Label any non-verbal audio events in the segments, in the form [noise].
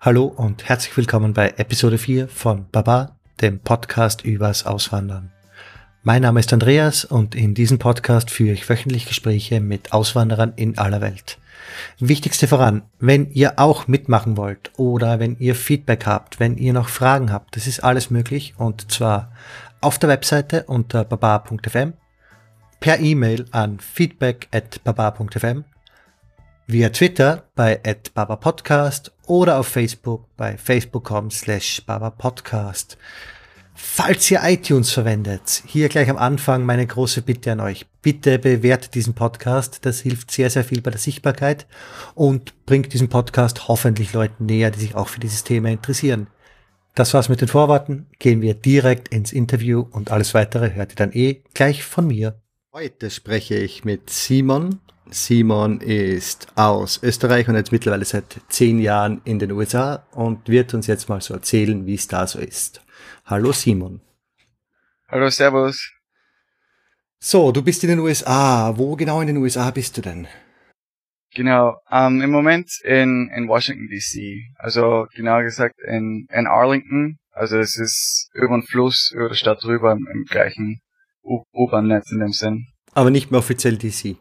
Hallo und herzlich willkommen bei Episode 4 von Baba, dem Podcast übers Auswandern. Mein Name ist Andreas und in diesem Podcast führe ich wöchentlich Gespräche mit Auswanderern in aller Welt. Wichtigste voran, wenn ihr auch mitmachen wollt oder wenn ihr Feedback habt, wenn ihr noch Fragen habt, das ist alles möglich und zwar auf der Webseite unter baba.fm, per E-Mail an feedback at baba.fm, via Twitter bei babapodcast oder auf Facebook bei facebook.com slash babapodcast. Falls ihr iTunes verwendet, hier gleich am Anfang meine große Bitte an euch. Bitte bewertet diesen Podcast. Das hilft sehr, sehr viel bei der Sichtbarkeit und bringt diesen Podcast hoffentlich Leuten näher, die sich auch für dieses Thema interessieren. Das war's mit den Vorworten. Gehen wir direkt ins Interview und alles weitere hört ihr dann eh gleich von mir. Heute spreche ich mit Simon. Simon ist aus Österreich und jetzt mittlerweile seit zehn Jahren in den USA und wird uns jetzt mal so erzählen, wie es da so ist. Hallo Simon. Hallo, Servus. So, du bist in den USA. Wo genau in den USA bist du denn? Genau, ähm, im Moment in, in Washington DC. Also genauer gesagt in, in Arlington. Also es ist über den Fluss, über der Stadt drüber im, im gleichen U-Bahn-Netz in dem Sinn. Aber nicht mehr offiziell DC.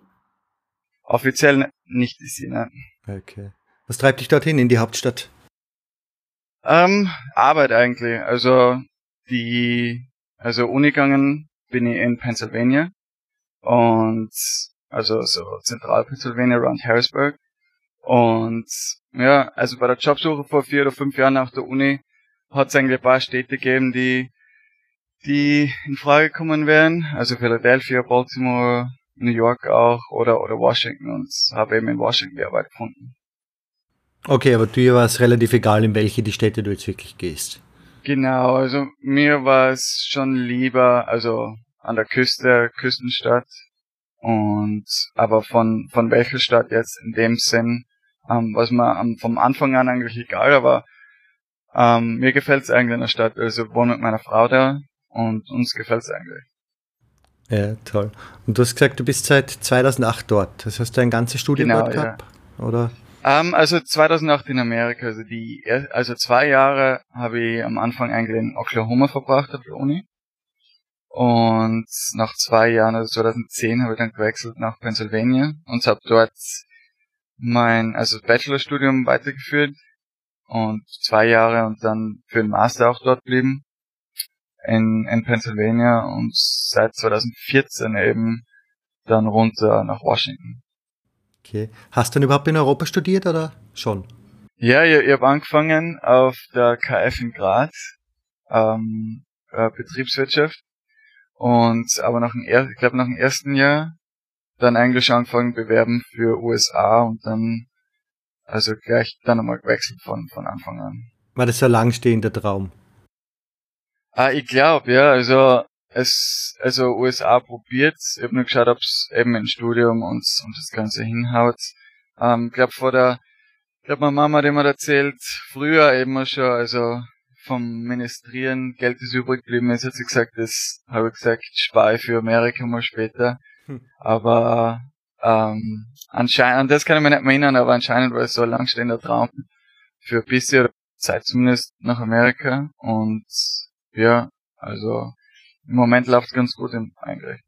Offiziell nicht DC, ne? Okay. Was treibt dich dorthin in die Hauptstadt? Ähm, Arbeit eigentlich. Also die, also Uni gegangen bin ich in Pennsylvania und also so zentral Pennsylvania around Harrisburg und ja, also bei der Jobsuche vor vier oder fünf Jahren nach der Uni hat es eigentlich ein paar Städte gegeben, die die in Frage kommen wären, also Philadelphia, Baltimore, New York auch oder oder Washington und habe eben in Washington die Arbeit gefunden. Okay, aber dir war es relativ egal, in welche die Städte du jetzt wirklich gehst. Genau, also mir war es schon lieber, also an der Küste, Küstenstadt. Und aber von von welcher Stadt jetzt in dem Sinn, ähm, was mir ähm, vom Anfang an eigentlich egal, aber ähm, mir gefällt es eigentlich in der Stadt. Also wohne mit meiner Frau da und uns gefällt es eigentlich. Ja, toll. Und du hast gesagt, du bist seit 2008 dort. Das heißt, du ein ganzes Studium Genau, dort gehabt? Oder? Ähm, also 2008 in Amerika, also die, also zwei Jahre habe ich am Anfang eigentlich in Oklahoma verbracht auf der Uni. Und nach zwei Jahren, also 2010, habe ich dann gewechselt nach Pennsylvania und habe dort mein, also Bachelorstudium weitergeführt und zwei Jahre und dann für den Master auch dort blieben in, in Pennsylvania und seit 2014 eben dann runter nach Washington. Okay. Hast du denn überhaupt in Europa studiert oder schon? Ja, ich, ich habe angefangen auf der KF in Graz, ähm, äh, Betriebswirtschaft. Und aber nach dem, ich glaube nach dem ersten Jahr dann eigentlich schon angefangen bewerben für USA und dann also gleich dann nochmal gewechselt von von Anfang an. War das so ein langstehender Traum? Ah, ich glaube, ja, also es also USA probiert, ich habe nur geschaut, ob's eben ein Studium und, und das Ganze hinhaut. Ähm, glaube vor der ich glaube, meine Mama hat immer erzählt, früher eben schon, also vom Ministrieren Geld ist übrig geblieben ist, hat sie gesagt, das habe ich gesagt, spare ich für Amerika mal später. Hm. Aber ähm, anscheinend, an das kann ich mich nicht mehr erinnern, aber anscheinend war es so ein langstehender Traum für ein bisschen Zeit zumindest nach Amerika. Und ja, also im Moment läuft es ganz gut im eigentlich.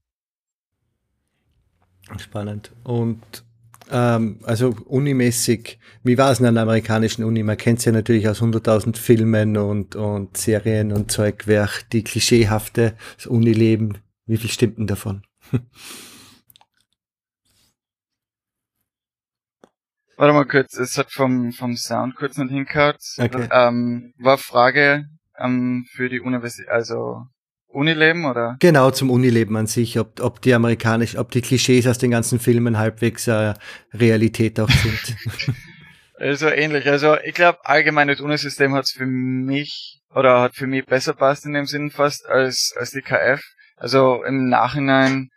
Spannend. Und ähm, also unimäßig, wie war es in einer amerikanischen Uni? Man kennt ja natürlich aus 100.000 Filmen und, und Serien und Zeug, wer die klischeehafte das Unileben. Wie viel stimmt denn davon? Warte mal kurz, es hat vom, vom Sound kurz nicht hingehört. Okay. Ähm, war Frage ähm, für die Universität, also Unileben oder? Genau, zum Unileben an sich, ob, ob die amerikanisch, ob die Klischees aus den ganzen Filmen halbwegs äh, Realität auch sind. [laughs] Also ähnlich. Also ich glaube, allgemein das Unisystem hat's für mich oder hat für mich besser passt in dem Sinn fast als, als die KF. Also im Nachhinein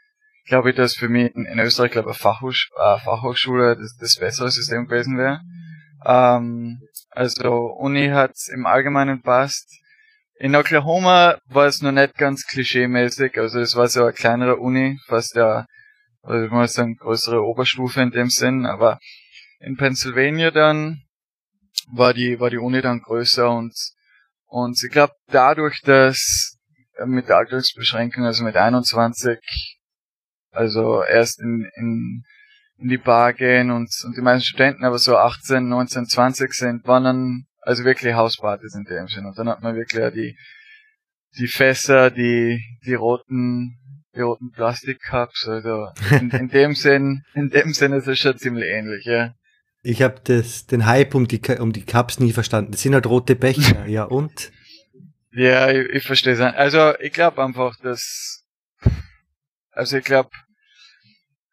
glaube ich, dass für mich in, in Österreich, glaube ich, eine Fachhoch äh, Fachhochschule das, das bessere System gewesen wäre. Ähm, also Uni hat's im Allgemeinen passt. In Oklahoma war es noch nicht ganz klischeemäßig, also es war so eine kleinere Uni, fast ja, also ich muss sagen, größere Oberstufe in dem Sinn, aber in Pennsylvania dann war die, war die Uni dann größer und, und ich glaube dadurch, dass mit der Altersbeschränkung, also mit 21, also erst in, in, in die Bar gehen und, und die meisten Studenten aber so 18, 19, 20 sind, waren dann also wirklich Hauspartys in dem Sinne. Und dann hat man wirklich die, die Fässer, die, die roten, die roten Plastikcups, also in, in [laughs] dem Sinn, in dem Sinn ist es schon ziemlich ähnlich, ja. Ich habe das den Hype um die um die Cups nie verstanden. Das sind halt rote Becher, [laughs] ja und? Ja, ich, ich verstehe es. Also ich glaube einfach, dass also ich glaube,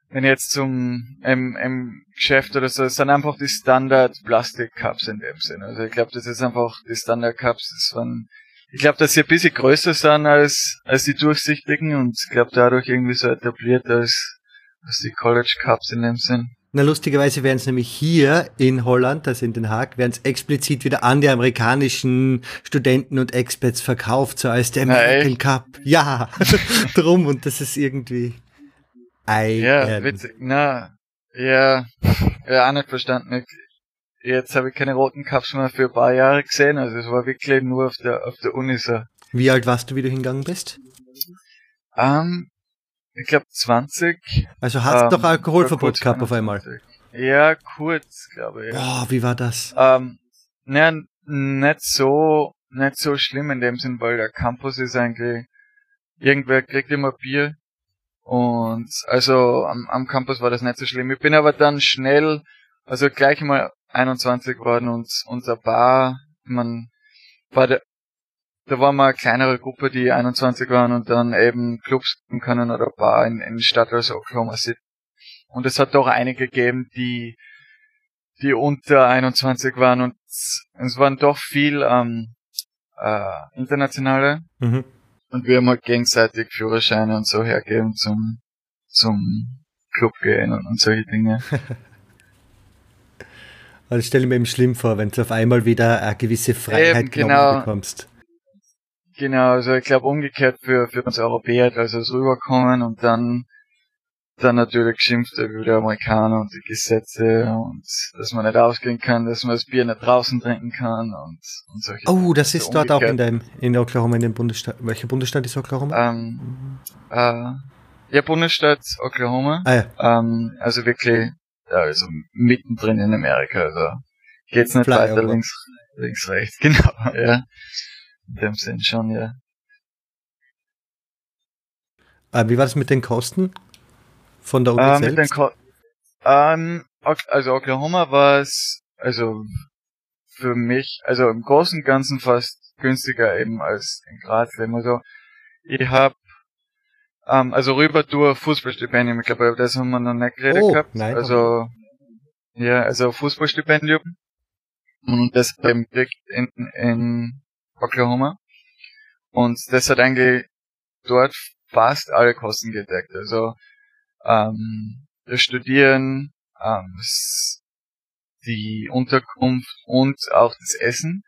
wenn jetzt zum im, im Geschäft oder so, es sind einfach die Standard Plastik Cups in dem Sinn. Also ich glaube, das ist einfach die Standard Cups, das waren ich glaube, dass sie ein bisschen größer sind als als die durchsichtigen und ich glaube dadurch irgendwie so etabliert als als die College Cups in dem Sinn. Na, lustigerweise werden es nämlich hier in Holland, also in Den Haag, werden es explizit wieder an die amerikanischen Studenten und Expats verkauft, so als der American Cup. Ja, [laughs] drum und das ist irgendwie. Ei, ja, witzig. Na, ja, ja, auch nicht verstanden. Jetzt habe ich keine roten Cups mehr für ein paar Jahre gesehen, also es war wirklich nur auf der auf der Uni so. Wie alt warst du, wie du hingegangen bist? Ähm, ich glaube 20. Also hast ähm, du doch Alkoholverbot gehabt auf einmal. Ja, kurz, glaube ich. Boah, wie war das? Ähm, naja, nicht so, nicht so schlimm in dem Sinn, weil der Campus ist eigentlich, irgendwer kriegt immer Bier. Und also am, am Campus war das nicht so schlimm. Ich bin aber dann schnell, also gleich mal 21 geworden und unser Bar, man war der, da war mal eine kleinere Gruppe, die 21 waren und dann eben Clubs können oder Bar in, in Stadt als Oklahoma City. Und es hat doch einige gegeben, die, die unter 21 waren und es waren doch viel ähm, äh, internationale. Mhm. Und wir haben halt gegenseitig Führerscheine und so hergeben zum, zum Club gehen und, und solche Dinge. [laughs] Also ich stelle mir eben schlimm vor, wenn du auf einmal wieder eine gewisse Freiheit eben, genau. bekommst. Genau, also ich glaube umgekehrt für, für uns Europäer, also es rüberkommen und dann, dann natürlich geschimpft über die Amerikaner und die Gesetze und dass man nicht ausgehen kann, dass man das Bier nicht draußen trinken kann und, und solche Oh, das ist dort auch in dem, in Oklahoma, in dem Bundesstaat. Welcher Bundesstaat ist Oklahoma? Ähm, äh, ja, Bundesstaat Oklahoma. Ah, ja. Ähm, also wirklich, ja, also mittendrin in Amerika, also geht's nicht Fly weiter links, links, rechts, [laughs] genau, ja. In dem Sinn schon, ja. Äh, wie war das mit den Kosten von der Uni äh, selbst? Ähm, also Oklahoma war es, also für mich, also im Großen und Ganzen fast günstiger eben als in Graz. Also ich habe ähm, also rüber durch Fußballstipendium, ich glaube, das haben wir noch nicht geredet oh, gehabt. Nein, also ja, also Fußballstipendium und das eben in, in Oklahoma. Und das hat eigentlich dort fast alle Kosten gedeckt. Also ähm, das Studieren, ähm, die Unterkunft und auch das Essen.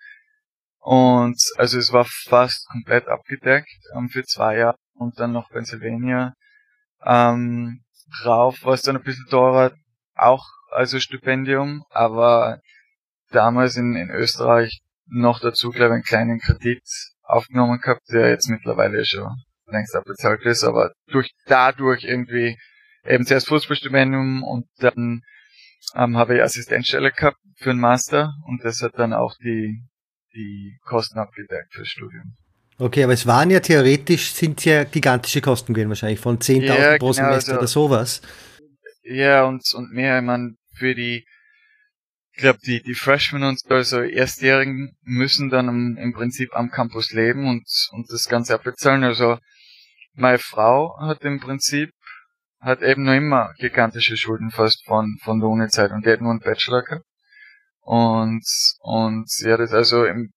Und also es war fast komplett abgedeckt ähm, für zwei Jahre und dann noch Pennsylvania. Ähm, rauf war es dann ein bisschen teurer, auch also Stipendium, aber damals in, in Österreich noch dazu, glaube ich, einen kleinen Kredit aufgenommen gehabt, der jetzt mittlerweile schon längst abbezahlt ist, aber durch dadurch irgendwie eben zuerst Fußballstipendium und dann ähm, habe ich Assistenzstelle gehabt für einen Master und das hat dann auch die, die Kosten abgedeckt fürs Studium. Okay, aber es waren ja theoretisch, sind ja gigantische Kosten gewesen wahrscheinlich, von 10.000 ja, pro genau, Semester also, oder sowas. Ja, und, und mehr, ich meine, für die ich glaube, die, die Freshmen und also Erstjährigen müssen dann im, im Prinzip am Campus leben und, und das Ganze abbezahlen. Also meine Frau hat im Prinzip, hat eben noch immer gigantische Schulden fast von, von der Uni-Zeit und die hat nur einen Bachelor gehabt. Und, und ja, das also im,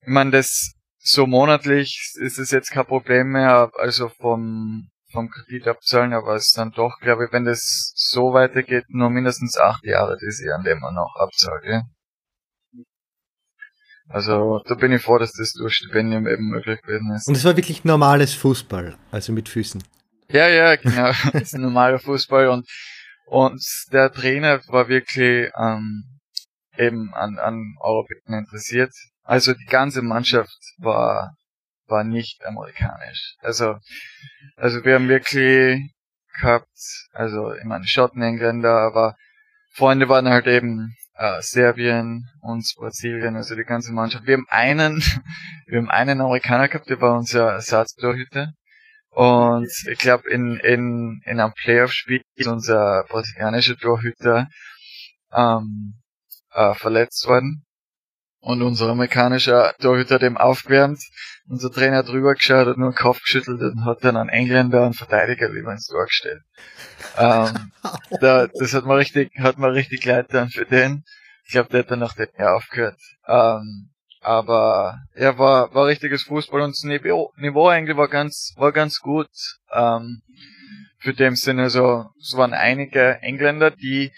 ich meine, das so monatlich ist es jetzt kein Problem mehr, also vom, vom Kredit abzahlen, aber es ist dann doch, glaube ich, wenn das so weitergeht, nur mindestens acht Jahre, die sie an dem man noch abzahlt, ja. Also da bin ich froh, dass das durch Stipendium eben möglich gewesen ist. Und es war wirklich normales Fußball, also mit Füßen. Ja, ja, genau. [laughs] das ist ein normaler Fußball und und der Trainer war wirklich ähm, eben an, an Europäern interessiert. Also die ganze Mannschaft war, war nicht amerikanisch. Also, also wir haben wirklich gehabt, also ich meine Schotten, Engländer, aber Freunde waren halt eben äh, Serbien und Brasilien, also die ganze Mannschaft. Wir haben einen, [laughs] wir haben einen Amerikaner gehabt, der war unser Ersatztorhüter. Und ich glaube, in, in, in einem Playoff-Spiel ist unser brasilianischer Torhüter ähm, äh, verletzt worden. Und unser amerikanischer Torhüter hat ihm aufgewärmt. Unser Trainer hat drüber geschaut, hat nur den Kopf geschüttelt und hat dann einen Engländer und Verteidiger lieber ins Tor gestellt. ähm, [laughs] da, das hat mir richtig, hat mir richtig leid dann für den. Ich glaube, der hat dann nach dem Jahr aufgehört. Ähm, aber er war, war richtiges Fußball und das Niveau, Niveau eigentlich war ganz, war ganz gut. Ähm, für dem Sinne, also, es waren einige Engländer, die,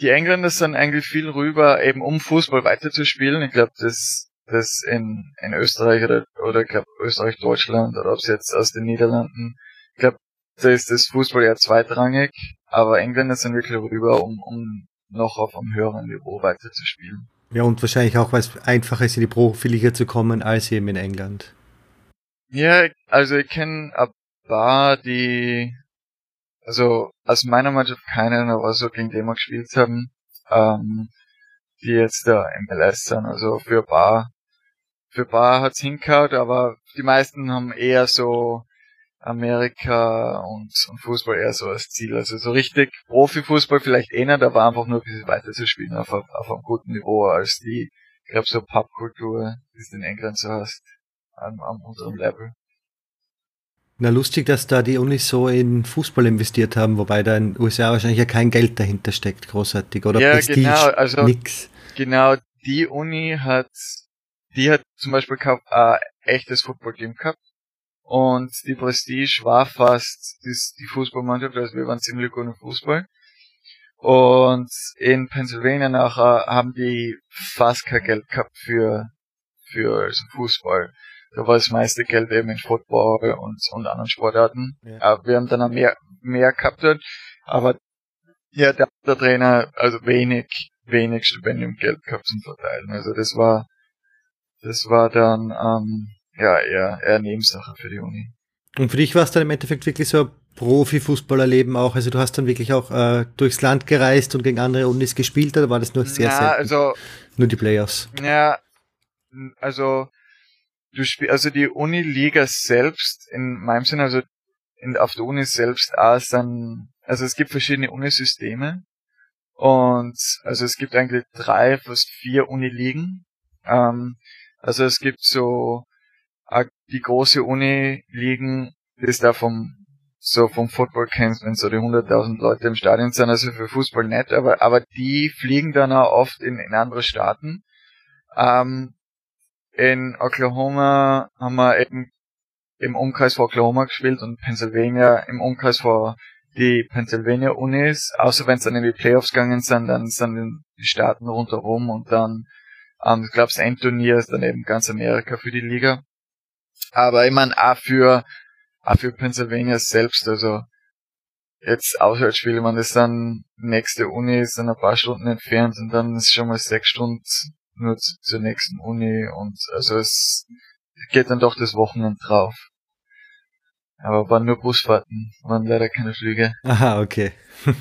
die Engländer sind eigentlich viel rüber, eben um Fußball weiterzuspielen. Ich glaube, das, das in, in Österreich oder, oder ich glaube Österreich, Deutschland oder ob es jetzt aus den Niederlanden, ich glaube, da ist das Fußball eher zweitrangig, aber Engländer sind wirklich rüber, um, um noch auf einem höheren Niveau weiterzuspielen. Ja, und wahrscheinlich auch, weil es einfacher ist, in die Profiliga zu kommen, als eben in England. Ja, also ich kenne ein paar, die, also aus meiner Mannschaft keinen, aber so gegen den wir gespielt haben, ähm, die jetzt da MLS sind. Also für ein paar, für ein paar hat's hingehauen, aber die meisten haben eher so Amerika und, und Fußball eher so als Ziel. Also so richtig Profifußball vielleicht eh nicht, aber einfach nur ein bisschen weiter zu spielen auf, auf einem guten Niveau als die, ich glaube so Pubkultur, die es in England so hast, am, am unteren Level. Na lustig, dass da die Unis so in Fußball investiert haben, wobei da in den USA wahrscheinlich ja kein Geld dahinter steckt, großartig, oder ja, Prestige, genau, also nix. Genau, die Uni hat, die hat zum Beispiel kein äh, echtes Football-Team gehabt und die Prestige war fast die Fußballmannschaft, also wir waren ziemlich gut im Fußball. Und in Pennsylvania nachher haben die fast kein Geld gehabt für, für Fußball. Da war das meiste Geld eben in Football und, und anderen Sportarten. Ja. Aber wir haben dann auch mehr, mehr gehabt dort. Aber ja, der, der Trainer, also wenig, wenig Stipendiumgeld gehabt zum Verteilen. Also das war, das war dann, ähm, ja, eher, eher Nebensache für die Uni. Und für dich war es dann im Endeffekt wirklich so ein Profifußballerleben auch? Also du hast dann wirklich auch äh, durchs Land gereist und gegen andere Unis gespielt oder war das nur sehr, ja, selten? also nur die Playoffs. Ja, also du spielst, also die Uniliga selbst in meinem Sinne, also in, auf der Uni selbst auch dann, also es gibt verschiedene Unisysteme und also es gibt eigentlich drei, fast vier Uniligen. Ähm, also es gibt so die große Uni liegen, ist da vom so vom Football Camp, wenn so die 100.000 Leute im Stadion sind, also für Fußball nett, aber, aber die fliegen dann auch oft in, in andere Staaten. Ähm, in Oklahoma haben wir eben im Umkreis vor Oklahoma gespielt und Pennsylvania im Umkreis vor die Pennsylvania Unis, außer wenn es dann in die Playoffs gegangen sind, dann sind die Staaten rundherum und dann, ähm, ich glaube, das Endturnier ist dann eben ganz Amerika für die Liga. Aber ich meine, auch für, auch für Pennsylvania selbst, also jetzt Auswärtsspiele, man ist dann nächste Uni ist dann ein paar Stunden entfernt und dann ist schon mal sechs Stunden nur zur nächsten Uni und also es geht dann doch das Wochenende drauf. Aber waren nur Busfahrten, waren leider keine Flüge. Aha, okay. [laughs]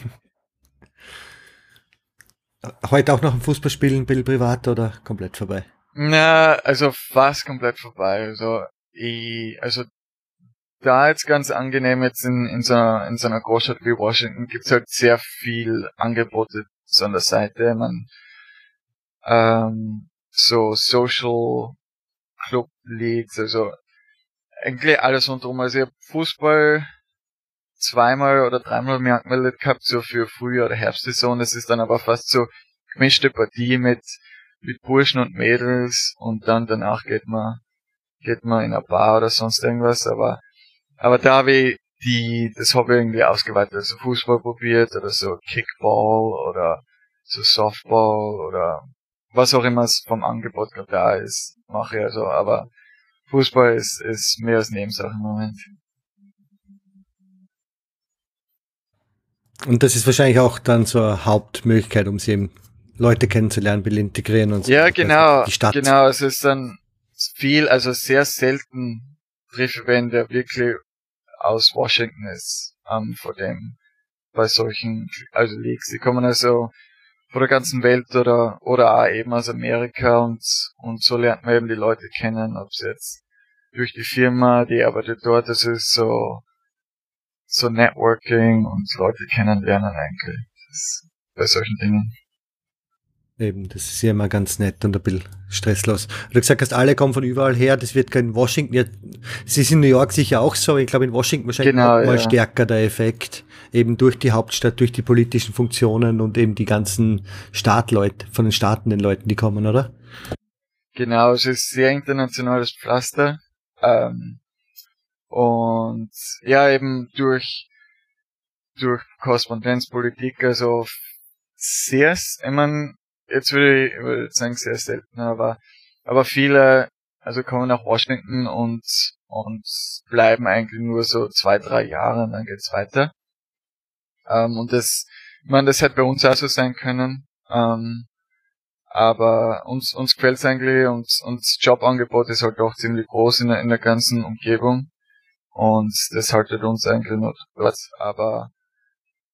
Heute auch noch ein Fußballspielen, Bill privat oder komplett vorbei? Na, also fast komplett vorbei. Also ich, also da jetzt ganz angenehm jetzt in, in, so einer, in so einer Großstadt wie Washington gibt's halt sehr viel Angebote so an der Seite. Man, ähm, so Social Club Leagues, also eigentlich alles rundherum. Also ich habe Fußball zweimal oder dreimal mehr angemeldet gehabt, so für Frühjahr- oder Herbstsaison. Das ist dann aber fast so gemischte Partie mit, mit Burschen und Mädels und dann danach geht man geht man in eine Bar oder sonst irgendwas, aber, aber da habe ich die, das habe ich irgendwie ausgeweitet, also Fußball probiert oder so Kickball oder so Softball oder was auch immer es vom Angebot gerade da ist, mache ich also, aber Fußball ist, ist mehr als Nebensache im Moment. Und das ist wahrscheinlich auch dann so eine Hauptmöglichkeit, um sie eben Leute kennenzulernen, will integrieren und so. Ja, genau. Die Stadt. Genau, es ist dann viel, also sehr selten treffe, wenn der wirklich aus Washington ist, ähm, vor dem, bei solchen, also Leaks. Die kommen also von der ganzen Welt oder, oder auch eben aus Amerika und, und so lernt man eben die Leute kennen, ob es jetzt durch die Firma, die arbeitet dort, das ist so, so Networking und Leute kennenlernen eigentlich. Das, bei solchen Dingen. Eben, das ist ja immer ganz nett und ein bisschen stresslos. Du gesagt hast, alle kommen von überall her, das wird kein Washington, ja, es ist in New York sicher auch so, ich glaube in Washington wahrscheinlich genau, noch mal ja. stärker der Effekt, eben durch die Hauptstadt, durch die politischen Funktionen und eben die ganzen Staatleute, von den Staaten den Leuten, die kommen, oder? Genau, es ist sehr internationales Pflaster. Ähm, und ja, eben durch, durch Korrespondenzpolitik, also sehr, ich meine, jetzt würde ich, würde ich sagen, sehr selten, aber, aber viele, also kommen nach Washington und, und bleiben eigentlich nur so zwei, drei Jahre und dann geht's weiter. Ähm, und das, ich meine, das hätte bei uns auch so sein können. Ähm, aber uns, uns gefällt's eigentlich und, und das Jobangebot ist halt auch ziemlich groß in der, in der ganzen Umgebung. Und das haltet uns eigentlich noch dort. Aber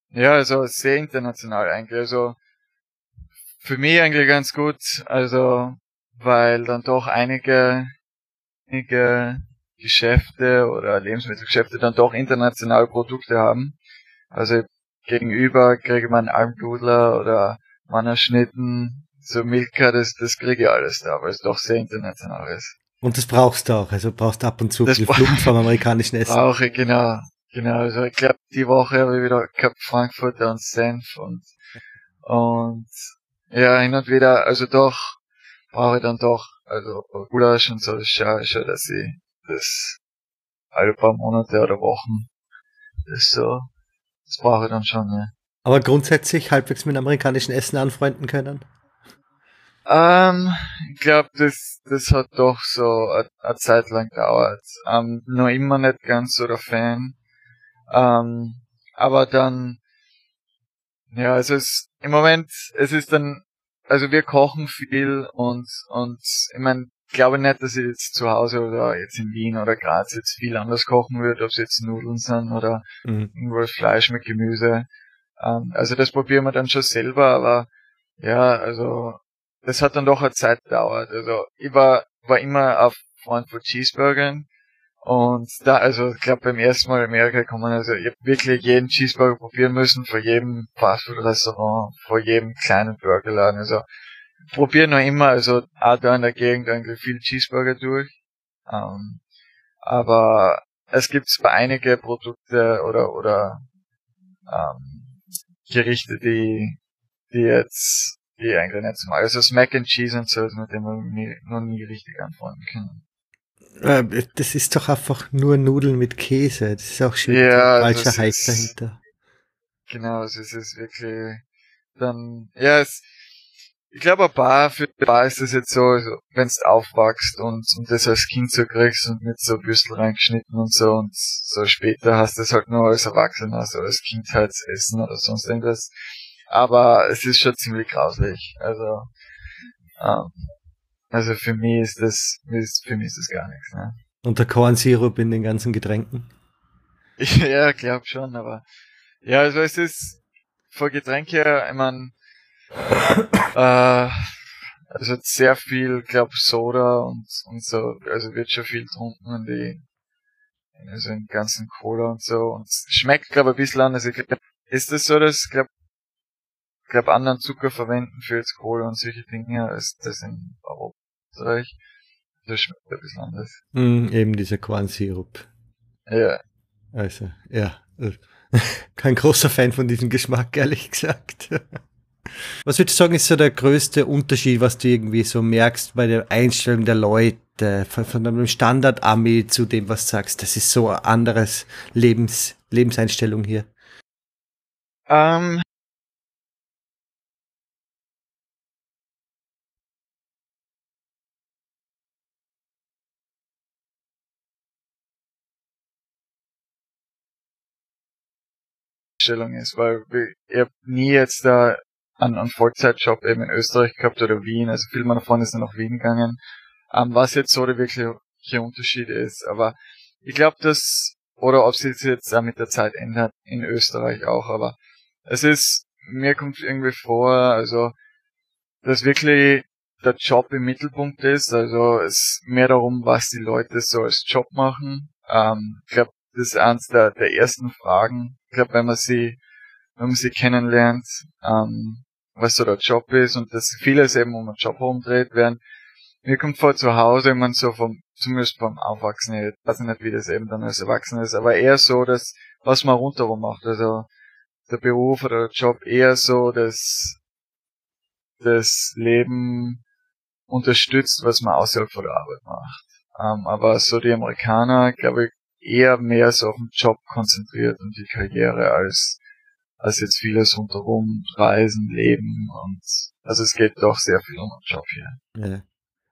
ja, also sehr international eigentlich. Also für mich eigentlich ganz gut, also weil dann doch einige, einige Geschäfte oder Lebensmittelgeschäfte dann doch internationale Produkte haben. Also gegenüber kriege man Almdudler oder Mannerschnitten, so Milka, das, das kriege ich alles da, weil es doch sehr international ist. Und das brauchst du auch, also brauchst ab und zu das Flucht vom amerikanischen Essen. Brauche ich, genau. Genau, also ich glaube, die Woche habe ich wieder gehabt Frankfurter und Senf und, und ja, hin und wieder, also doch, brauche ich dann doch, also Gulasch und so, ich schaue schon, dass ich das alle paar Monate oder Wochen, das so, das brauche ich dann schon, ja. Aber grundsätzlich halbwegs mit amerikanischen Essen anfreunden können? Ähm, ich glaube, das, das hat doch so eine Zeit lang gedauert. Ähm, noch immer nicht ganz so der Fan. Ähm, aber dann, ja, also es im Moment, es ist dann, also wir kochen viel und, und ich meine, glaube nicht, dass ich jetzt zu Hause oder jetzt in Wien oder Graz jetzt viel anders kochen würde, ob es jetzt Nudeln sind oder mhm. irgendwas Fleisch mit Gemüse. Ähm, also das probieren wir dann schon selber, aber ja, also das hat dann doch eine Zeit gedauert. Also ich war, war immer auf Freund von Cheeseburgern und da, also ich glaube beim ersten Mal in Amerika kommen, also ich habe wirklich jeden Cheeseburger probieren müssen, vor jedem Fastfood-Restaurant, vor jedem kleinen Burgerladen. Also probiere noch immer, also auch da in der Gegend eigentlich viel Cheeseburger durch. Ähm, aber es gibt zwar einige Produkte oder oder ähm, Gerichte, die die jetzt die eigentlich nicht mag. Also das Mac and Cheese und so, mit dem wir noch nie richtig anfreunden können. Äh, das ist doch einfach nur Nudeln mit Käse. Das ist auch schon ja, falscher Hype dahinter. Genau, also es ist wirklich dann, ja, es, ich glaube, ein Bar, für ein Bar ist das jetzt so, also, wenn du aufwachst und, und das als Kind so kriegst und mit so Büstel reingeschnitten und so und so später hast du es halt nur als Erwachsener, so als Kind halt essen oder sonst irgendwas. Aber es ist schon ziemlich grauslich. Also, ähm, also für mich ist das, für mich ist das gar nichts. Ne? Und der Kornsirup in den ganzen Getränken? [laughs] ja, glaub schon, aber ja, also es ist vor Getränke, ich mein, äh, also sehr viel, glaub Soda und, und so, also wird schon viel getrunken in die, also in ganzen Cola und so und schmeckt glaube ein bisschen anders. Ich glaub, ist das so, dass glaub ich glaube, anderen Zucker verwenden für jetzt Cola und solche Dinge als das in Österreich. Das schmeckt ein bisschen anders. Mm, eben dieser Kornsirup. Ja. Also, ja. [laughs] Kein großer Fan von diesem Geschmack, ehrlich gesagt. [laughs] Was würdest du sagen, ist so der größte Unterschied, was du irgendwie so merkst bei der Einstellung der Leute, von, von einem Standard-Ami zu dem, was du sagst? Das ist so ein anderes Lebens, Lebenseinstellung hier. Ähm, Einstellung ist, weil ich habe nie jetzt da einen, einen Vollzeitjob eben in Österreich gehabt oder Wien, also viele meiner Freunde sind nach Wien gegangen, ähm, was jetzt so der wirkliche Unterschied ist. Aber ich glaube, dass, oder ob sich jetzt auch mit der Zeit ändert, in Österreich auch, aber es ist, mir kommt irgendwie vor, also, dass wirklich der Job im Mittelpunkt ist, also es ist mehr darum, was die Leute so als Job machen. Ähm, ich glaube, das ist eines der, der ersten Fragen. Glaube, wenn man sie, wenn man sie kennenlernt, ähm, was so der Job ist und dass vieles eben um einen Job herumdreht werden. Mir kommt vor zu Hause, man so vom, zumindest beim Aufwachsen, ich weiß nicht, wie das eben dann als Erwachsener ist, aber eher so, dass, was man rundherum macht, also der Beruf oder der Job eher so, dass das Leben unterstützt, was man außerhalb von der Arbeit macht. Ähm, aber so die Amerikaner, glaube ich, eher mehr so auf den Job konzentriert und die Karriere als als jetzt vieles rundherum, Reisen, Leben und also es geht doch sehr viel um den Job hier. Ja.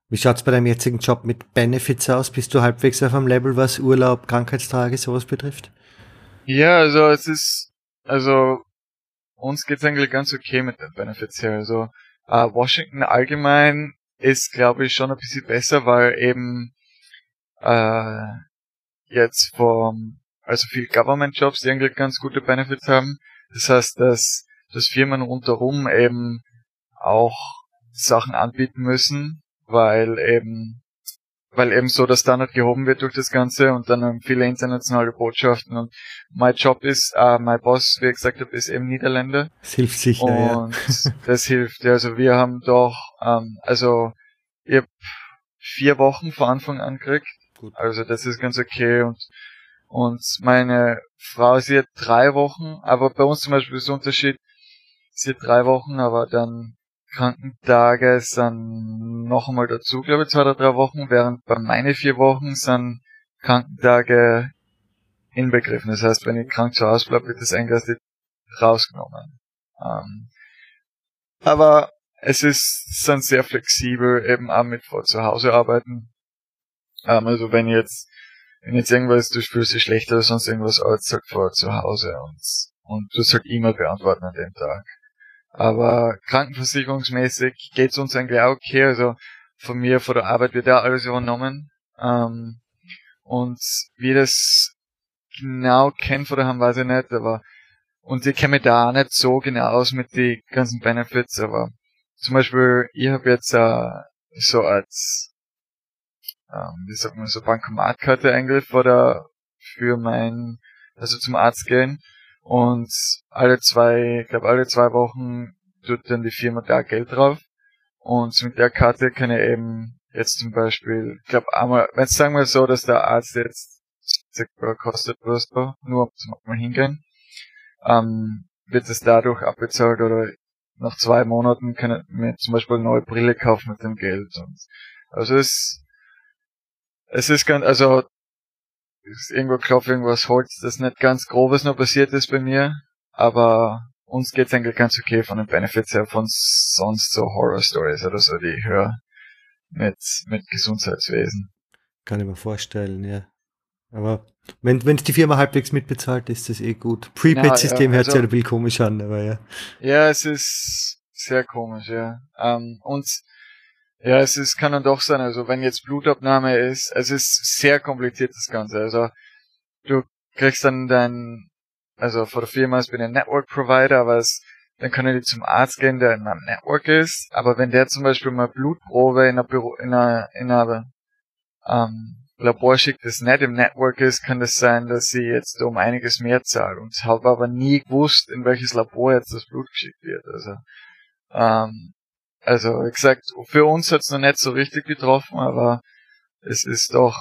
Wie schaut's bei deinem jetzigen Job mit Benefits aus? Bist du halbwegs auf einem Level, was Urlaub, Krankheitstage, sowas betrifft? Ja, also es ist, also uns geht's eigentlich ganz okay mit den Benefits hier. Also uh, Washington allgemein ist, glaube ich, schon ein bisschen besser, weil eben äh, jetzt vom also viel Government Jobs, die eigentlich ganz gute Benefits haben. Das heißt, dass, dass Firmen rundherum eben auch Sachen anbieten müssen, weil eben weil eben so der Standard gehoben wird durch das Ganze und dann haben viele internationale Botschaften und mein Job ist, äh, mein Boss, wie ich gesagt habe, ist eben Niederländer. Das hilft sicher, und ja. das hilft. Also wir haben doch, ähm, also ich hab vier Wochen vor Anfang an gekriegt. Gut. Also das ist ganz okay und und meine Frau, sie hat drei Wochen, aber bei uns zum Beispiel ist der Unterschied, sie hat drei Wochen, aber dann Krankentage sind noch einmal dazu, glaube ich, zwei oder drei Wochen, während bei meine vier Wochen sind Krankentage inbegriffen. Das heißt, wenn ich krank zu Hause bleibe, wird das eigentlich rausgenommen. Ähm, aber es ist, sind sehr flexibel, eben auch mit vor zu Hause arbeiten. Ähm, also wenn jetzt wenn jetzt irgendwas, du fühlst dich schlecht oder sonst irgendwas, halt vor zu Hause und, und du halt E-Mail beantworten an dem Tag. Aber krankenversicherungsmäßig geht's uns eigentlich auch okay, also von mir, von der Arbeit wird ja alles übernommen. Ähm, und wie das genau kennt von daheim, weiß ich nicht, aber und ich kenne mich da auch nicht so genau aus mit den ganzen Benefits, aber zum Beispiel, ich habe jetzt äh, so als ähm, wie sagt man so, Bankomatkarte eigentlich vor der, für mein, also zum Arzt gehen. Und alle zwei, ich glaube alle zwei Wochen tut dann die Firma da Geld drauf. Und mit der Karte kann ich eben jetzt zum Beispiel, ich glaube einmal, wenn sagen wir so, dass der Arzt jetzt 60 Euro kostet oder so, nur zum mal hingehen, ähm, wird es dadurch abbezahlt oder nach zwei Monaten kann ich mir zum Beispiel eine neue Brille kaufen mit dem Geld. Und also es es ist ganz, also ist irgendwo klopft irgendwas Holz, das nicht ganz grobes noch passiert ist bei mir, aber uns geht's eigentlich ganz okay von den Benefits her, von sonst so Horror Stories oder so, die ich höre mit, mit Gesundheitswesen. Kann ich mir vorstellen, ja. Aber wenn wenn die Firma halbwegs mitbezahlt, ist das eh gut. Prepaid-System ja, hört sich also, ja ein bisschen komisch an, aber ja. Ja, es ist sehr komisch, ja. Ähm, und ja, es ist, kann dann doch sein, also wenn jetzt Blutabnahme ist, es ist sehr kompliziert das Ganze. Also du kriegst dann dein, also vor der Firma ist bin ein Network Provider, aber es, dann können die zum Arzt gehen, der in einem Network ist, aber wenn der zum Beispiel mal Blutprobe in einer Büro, in einer, in einer ähm, Labor schickt, das nicht im Network ist, kann das sein, dass sie jetzt um einiges mehr zahlt. Und ich habe aber nie gewusst, in welches Labor jetzt das Blut geschickt wird. Also ähm, also, wie gesagt, für uns hat's noch nicht so richtig getroffen, aber es ist doch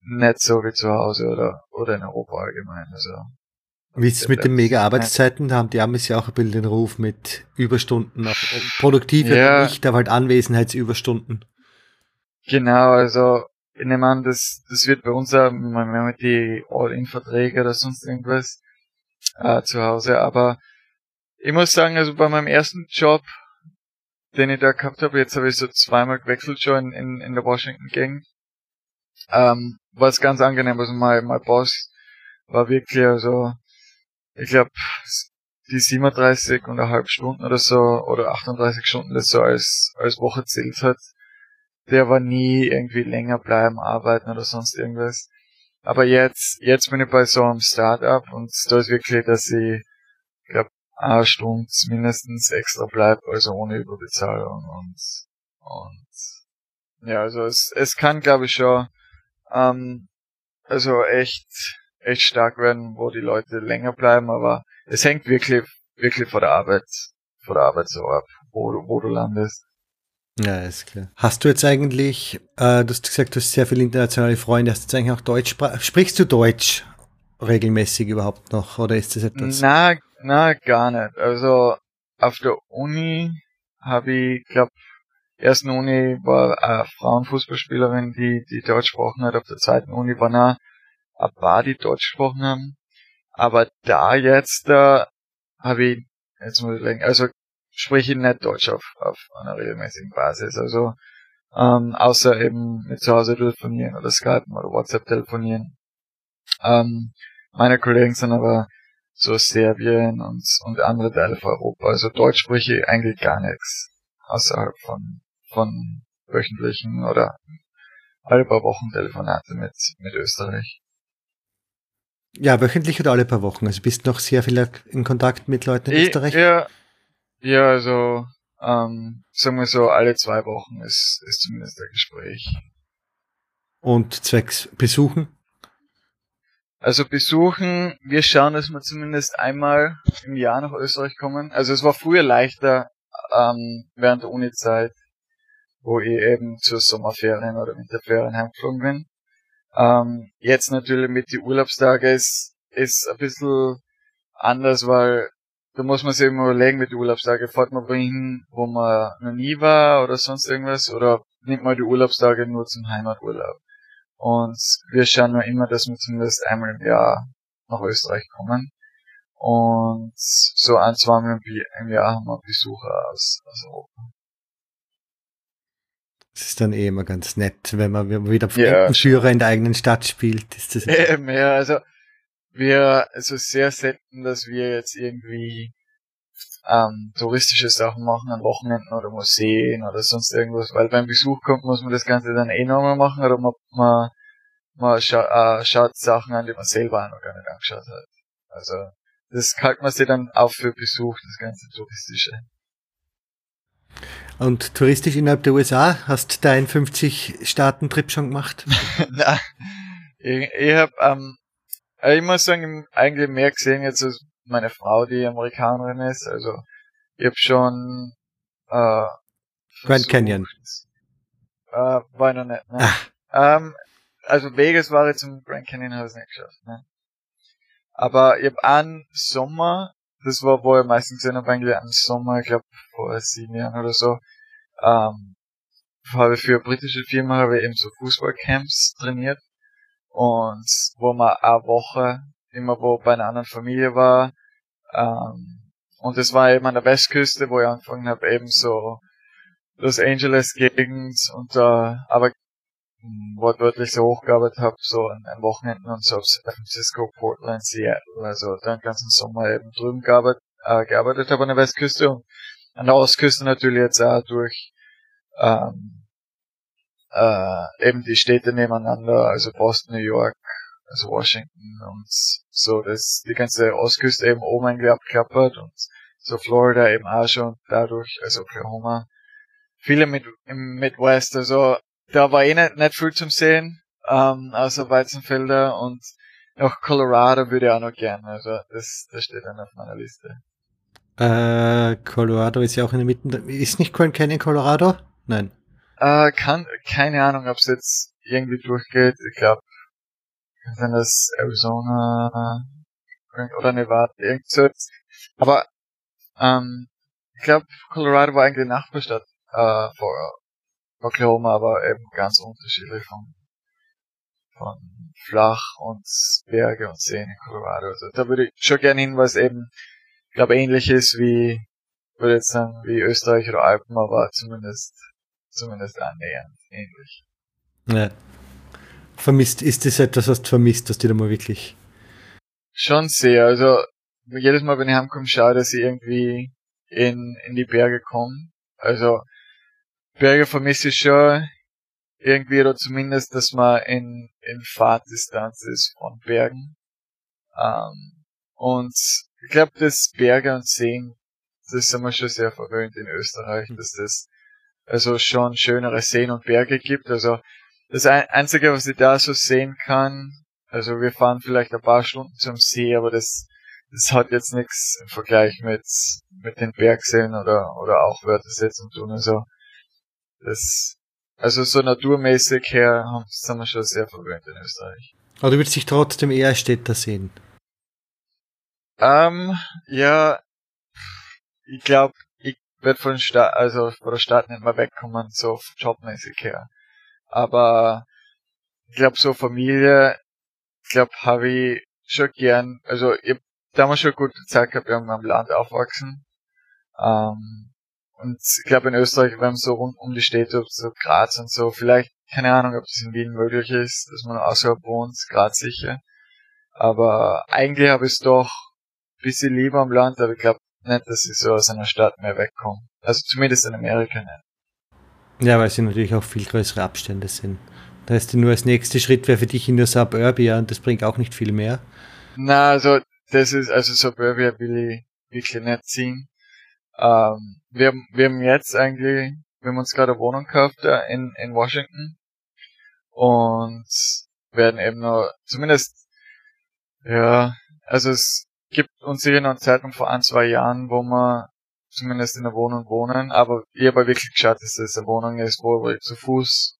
nicht so wie zu Hause oder, oder in Europa allgemein. Also, wie ist es mit den Mega-Arbeitszeiten? Da haben die Amis ja auch ein bisschen den Ruf mit Überstunden, auch produktive ja. nicht, aber halt Anwesenheitsüberstunden. Genau, also ich nehme an, das, das wird bei uns auch, wir haben die All-In-Verträge oder sonst irgendwas äh, zu Hause, aber ich muss sagen, also bei meinem ersten Job den ich da gehabt habe. Jetzt habe ich so zweimal gewechselt schon in, in der Washington Gang. Ähm, war es ganz angenehm. Also mein, mein Boss war wirklich, also, ich glaube, die 37 und eine halbe Stunden oder so, oder 38 Stunden das so als, als Woche zählt hat, der war nie irgendwie länger bleiben, arbeiten oder sonst irgendwas. Aber jetzt, jetzt bin ich bei so einem Startup und da ist wirklich, dass ich, glaube eine Stunde mindestens extra bleibt, also ohne Überbezahlung und, und, ja, also es, es kann, glaube ich, schon, ähm, also echt, echt stark werden, wo die Leute länger bleiben, aber es hängt wirklich, wirklich vor der Arbeit, vor der Arbeit so ab, wo du, wo du landest. Ja, ist klar. Hast du jetzt eigentlich, äh, du hast gesagt, du hast sehr viele internationale Freunde, hast du jetzt eigentlich auch Deutsch, sprichst du Deutsch regelmäßig überhaupt noch, oder ist das etwas? Na, na, gar nicht. Also, auf der Uni habe ich, glaube ersten Uni war eine Frauenfußballspielerin, die, die Deutsch gesprochen hat. Auf der zweiten Uni waren auch ein paar, die Deutsch gesprochen haben. Aber da jetzt, da habe ich, jetzt muss ich denken, also spreche ich nicht Deutsch auf, auf einer regelmäßigen Basis. Also, ähm, außer eben mit zu Hause telefonieren oder Skypen oder WhatsApp telefonieren. Ähm, meine Kollegen sind aber so Serbien und, und andere Teile von Europa. Also Deutsch spreche ich eigentlich gar nichts außerhalb von, von wöchentlichen oder alle paar Wochen Telefonate mit, mit Österreich. Ja, wöchentlich oder alle paar Wochen? Also bist du noch sehr viel in Kontakt mit Leuten in ich, Österreich? Ja, ja, also ähm, sagen wir so, alle zwei Wochen ist, ist zumindest ein Gespräch. Und zwecks Besuchen? Also besuchen, wir schauen, dass wir zumindest einmal im Jahr nach Österreich kommen. Also es war früher leichter ähm, während der Uni-Zeit, wo ich eben zur Sommerferien oder Winterferien heimgeflogen bin. Ähm, jetzt natürlich mit die Urlaubstage ist, ist ein bisschen anders, weil da muss man sich immer überlegen mit den Urlaubstagen. Fährt man wohin, wo man noch nie war oder sonst irgendwas, oder nimmt man die Urlaubstage nur zum Heimaturlaub? Und wir schauen nur immer, dass wir zumindest einmal im Jahr nach Österreich kommen. Und so ein, zwei Mal im Jahr haben wir Besucher aus, aus Europa. Das ist dann eh immer ganz nett, wenn man wieder Fremdenführer yeah. in der eigenen Stadt spielt. Ist das Eben, [laughs] ja, also wir, also sehr selten, dass wir jetzt irgendwie ähm, touristische Sachen machen an Wochenenden oder Museen oder sonst irgendwas, weil beim Besuch kommt, muss man das Ganze dann eh nochmal machen oder man, man, man scha äh, schaut Sachen an, die man selber auch noch gar nicht angeschaut hat. Also das kalt man sich dann auch für Besuch, das ganze touristische. Und touristisch innerhalb der USA, hast du deinen 50-Staaten-Trip schon gemacht? [laughs] Nein, ich, ich habe ähm, ich muss sagen, eigentlich mehr gesehen jetzt als meine Frau, die Amerikanerin ist. Also ich habe schon äh, Grand Canyon. Äh, war noch nicht, ne? Ähm, also Vegas war jetzt im Grand Canyon habe ich nicht geschafft, ne? Aber ich habe einen Sommer, das war, wo ich meistens gesehen habe, eigentlich einen Sommer, ich glaube vor sieben Jahren oder so, ähm, habe für eine britische Firma habe ich eben so Fußballcamps trainiert und wo man eine Woche immer wo bei einer anderen Familie war. Ähm, und es war eben an der Westküste, wo ich angefangen habe, eben so Los Angeles Gegend und äh, aber wortwörtlich so hochgearbeitet habe, so an, an Wochenenden und so auf San Francisco, Portland, Seattle, also den ganzen Sommer eben drüben gearbeitet, äh, gearbeitet habe an der Westküste und an der Ostküste natürlich jetzt auch durch ähm, äh, eben die Städte nebeneinander, also Boston, New York, also Washington und so, das die ganze Ostküste eben oben eigentlich abklappert und so Florida eben auch schon dadurch, also Oklahoma. Viele mit im Midwest, also da war eh nicht, nicht viel zum Sehen, ähm, außer Weizenfelder und noch Colorado würde ich auch noch gerne, also das, das steht dann auf meiner Liste. Äh, Colorado ist ja auch in der Mitte, ist nicht Grand Canyon Colorado? Nein. Äh, kann, keine Ahnung, ob es jetzt irgendwie durchgeht. Ich glaube, wenn das Arizona oder Nevada irgendwie so ist. Aber ähm, ich glaube, Colorado war eigentlich Nachbarstadt äh, vor Oklahoma, aber eben ganz unterschiedlich von, von flach und Berge und Seen in Colorado. Also da würde ich schon gerne hin, weil es eben, ich glaube, ähnlich ist wie, würde jetzt sagen, wie Österreich oder Alpen, aber zumindest zumindest annähernd ähnlich. Ja. Vermisst, ist das etwas, was du vermisst, dass du da mal wirklich? Schon sehr, also jedes Mal, wenn ich heimkomme, schaue, dass ich irgendwie in, in die Berge komme. Also, Berge vermisse ich schon irgendwie, oder zumindest, dass man in, in Fahrtdistanz ist von Bergen. Ähm, und ich glaube, das Berge und Seen, das sind wir schon sehr verwöhnt in Österreich, dass das also schon schönere Seen und Berge gibt. Also das Einzige, was ich da so sehen kann, also wir fahren vielleicht ein paar Stunden zum See, aber das, das hat jetzt nichts im Vergleich mit, mit den Bergseen oder, oder auch Wörthersee zu tun. Also das, also so naturmäßig her sind wir schon sehr verwöhnt in Österreich. Aber du würdest dich trotzdem eher Städter sehen? Ähm, ja, ich glaube, ich werde von Stadt, also von der Stadt nicht mehr wegkommen, so jobmäßig her. Aber ich glaube, so Familie, ich glaube, habe ich schon gern, also ich hab damals schon gute Zeit gehabt, wir haben am Land aufwachsen. Ähm, und ich glaube in Österreich, wir haben so rund um die Städte, so Graz und so, vielleicht, keine Ahnung, ob das in Wien möglich ist, dass man außerhalb wohnt, Graz sicher. Aber eigentlich habe ich es doch ein bisschen lieber am Land, aber ich glaube nicht, dass ich so aus einer Stadt mehr wegkomme. Also zumindest in Amerika nicht. Ja, weil sie natürlich auch viel größere Abstände sind. Da heißt nur als nächster Schritt wäre für dich in der Suburbia und das bringt auch nicht viel mehr. Na, also das ist, also Suburbia will ich wirklich nicht ziehen. Ähm, wir, wir haben jetzt eigentlich, wir haben uns gerade eine Wohnung gekauft da in, in Washington und werden eben noch, zumindest, ja, also es gibt uns sicher noch einen Zeitpunkt vor ein, zwei Jahren, wo wir zumindest in der Wohnung wohnen, aber ich habe wirklich geschaut, dass das eine Wohnung ist, wo ich zu Fuß,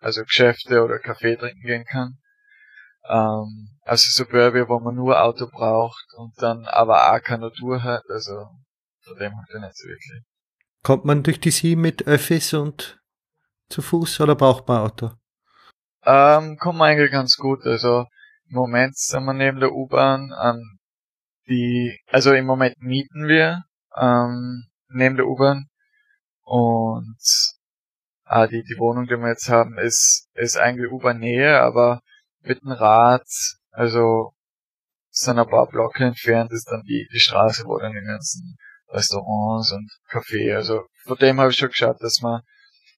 also Geschäfte oder Kaffee trinken gehen kann. Ähm, also Suburbia, wo man nur Auto braucht und dann aber auch keine Natur hat, also von dem halt nicht so wirklich. Kommt man durch die Sie mit Öffis und zu Fuß oder braucht man Auto? Ähm, kommt man eigentlich ganz gut. Also im Moment sind wir neben der U-Bahn an die, also im Moment mieten wir ähm, neben der U-Bahn und ah, die, die Wohnung, die wir jetzt haben, ist, ist eigentlich U-Bahn-Nähe, aber mit dem Rad, also sind ein paar Blocke entfernt, ist dann die, die Straße, wo dann die ganzen Restaurants und Café. Also von dem habe ich schon geschaut, dass wir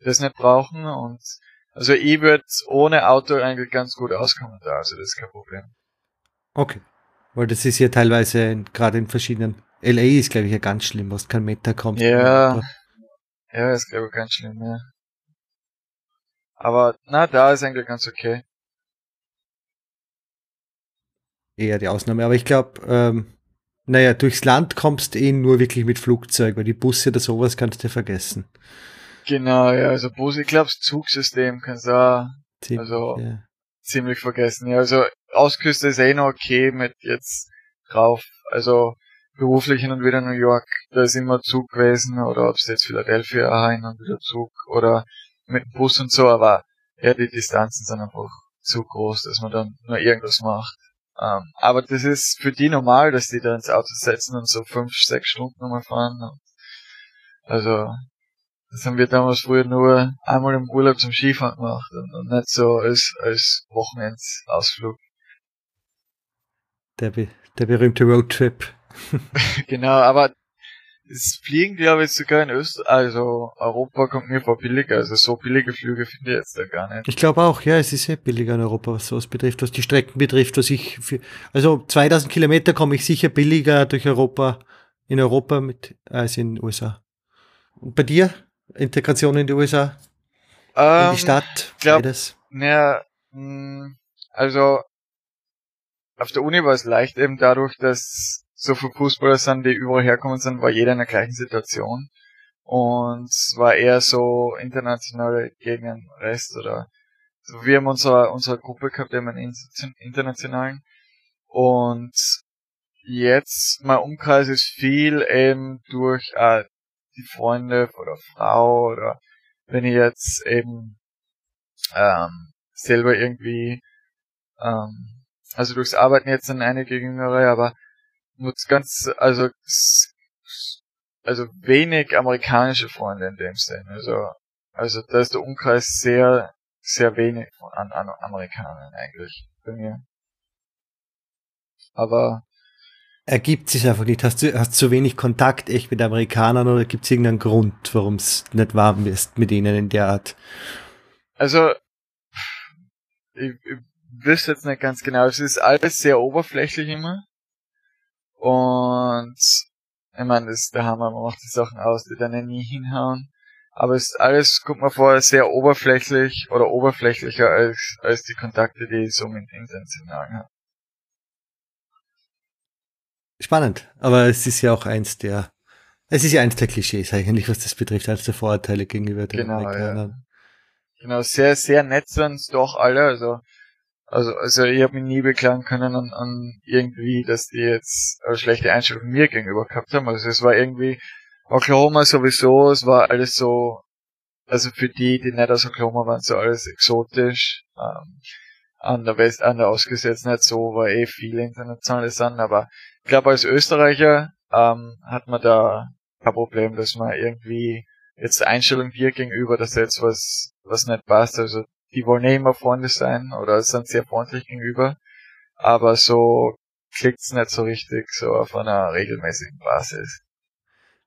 das nicht brauchen und also ich würde ohne Auto eigentlich ganz gut auskommen da, also das ist kein Problem. Okay. Weil das ist ja teilweise gerade in verschiedenen. LA ist, glaube ich, ja ganz schlimm, was kein Meter kommt. Ja. Ja, ist, glaube ich, ganz schlimm, ja. Aber, na, da ist eigentlich ganz okay. Eher die Ausnahme. Aber ich glaube, ähm, naja, durchs Land kommst du eh nur wirklich mit Flugzeug, weil die Busse oder sowas kannst du vergessen. Genau, ja, also Bus, ich glaube, das Zugsystem kannst du auch, ziemlich, also, ja. ziemlich vergessen. Ja, also, Ausküste ist eh noch okay mit jetzt drauf, also, beruflich hin und wieder New York, da ist immer Zug gewesen, oder ob es jetzt Philadelphia hin und wieder Zug, oder mit dem Bus und so, aber, ja, die Distanzen sind einfach zu groß, dass man dann nur irgendwas macht. Ähm, aber das ist für die normal, dass die da ins Auto setzen und so fünf, sechs Stunden nochmal fahren. Also, das haben wir damals früher nur einmal im Urlaub zum Skifahren gemacht und, und nicht so als, als Wochenendsausflug. Der, der berühmte Roadtrip. [laughs] genau, aber das Fliegen, glaube ich, sogar in Österreich, also Europa kommt mir vor billiger, also so billige Flüge finde ich jetzt da gar nicht. Ich glaube auch, ja, es ist sehr billiger in Europa, was sowas betrifft, was die Strecken betrifft, was ich für, also 2000 Kilometer komme ich sicher billiger durch Europa, in Europa mit, als in den USA. Und bei dir? Integration in die USA? Ähm, in die ähm, Stadt? Glaub, beides? Naja, hm, also, auf der Uni war es leicht eben dadurch, dass so viele Fußballer sind, die überall herkommen sind, war jeder in der gleichen Situation. Und es war eher so internationale gegen den Rest oder so wir haben unsere, unsere Gruppe gehabt, haben einen internationalen. Und jetzt, mein Umkreis ist viel eben durch äh, die Freunde oder Frau oder wenn ich jetzt eben ähm, selber irgendwie ähm, also durchs Arbeiten jetzt sind einige Jüngere, aber nur ganz, also, also wenig amerikanische Freunde in dem Sinne. Also, also da ist der Umkreis sehr, sehr wenig an, an Amerikanern eigentlich bei mir. Aber ergibt sich einfach nicht? Hast du hast zu wenig Kontakt echt mit Amerikanern oder gibt es irgendeinen Grund, warum es nicht warm ist mit ihnen in der Art? Also, ich, ich wüsste jetzt nicht ganz genau. Es ist alles sehr oberflächlich immer. Und ich meine, das ist der Hammer, man macht die Sachen aus, die dann nie hinhauen. Aber es ist alles, guck mal vor, sehr oberflächlich oder oberflächlicher als, als die Kontakte, die ich so mit internationalen habe. Spannend, aber es ist ja auch eins der, es ist ja eins der Klischees eigentlich, was das betrifft, als der Vorurteile gegenüber den genau, Amerikanern. Ja. Genau, sehr, sehr nett sind doch alle, also, also, also ich habe mich nie beklagen können an, an irgendwie, dass die jetzt eine schlechte Einstellung mir gegenüber gehabt haben. Also es war irgendwie, Oklahoma sowieso, es war alles so, also für die, die nicht aus Oklahoma waren, so alles exotisch. Ähm, an der West, an der ausgesetzt nicht so, war eh viele internationale Sachen, aber ich glaube als Österreicher ähm, hat man da kein Problem, dass man irgendwie jetzt Einstellung dir gegenüber, dass jetzt was, was nicht passt. Also die wollen eh immer Freunde sein oder sind sehr freundlich gegenüber, aber so klickt's nicht so richtig, so auf einer regelmäßigen Basis.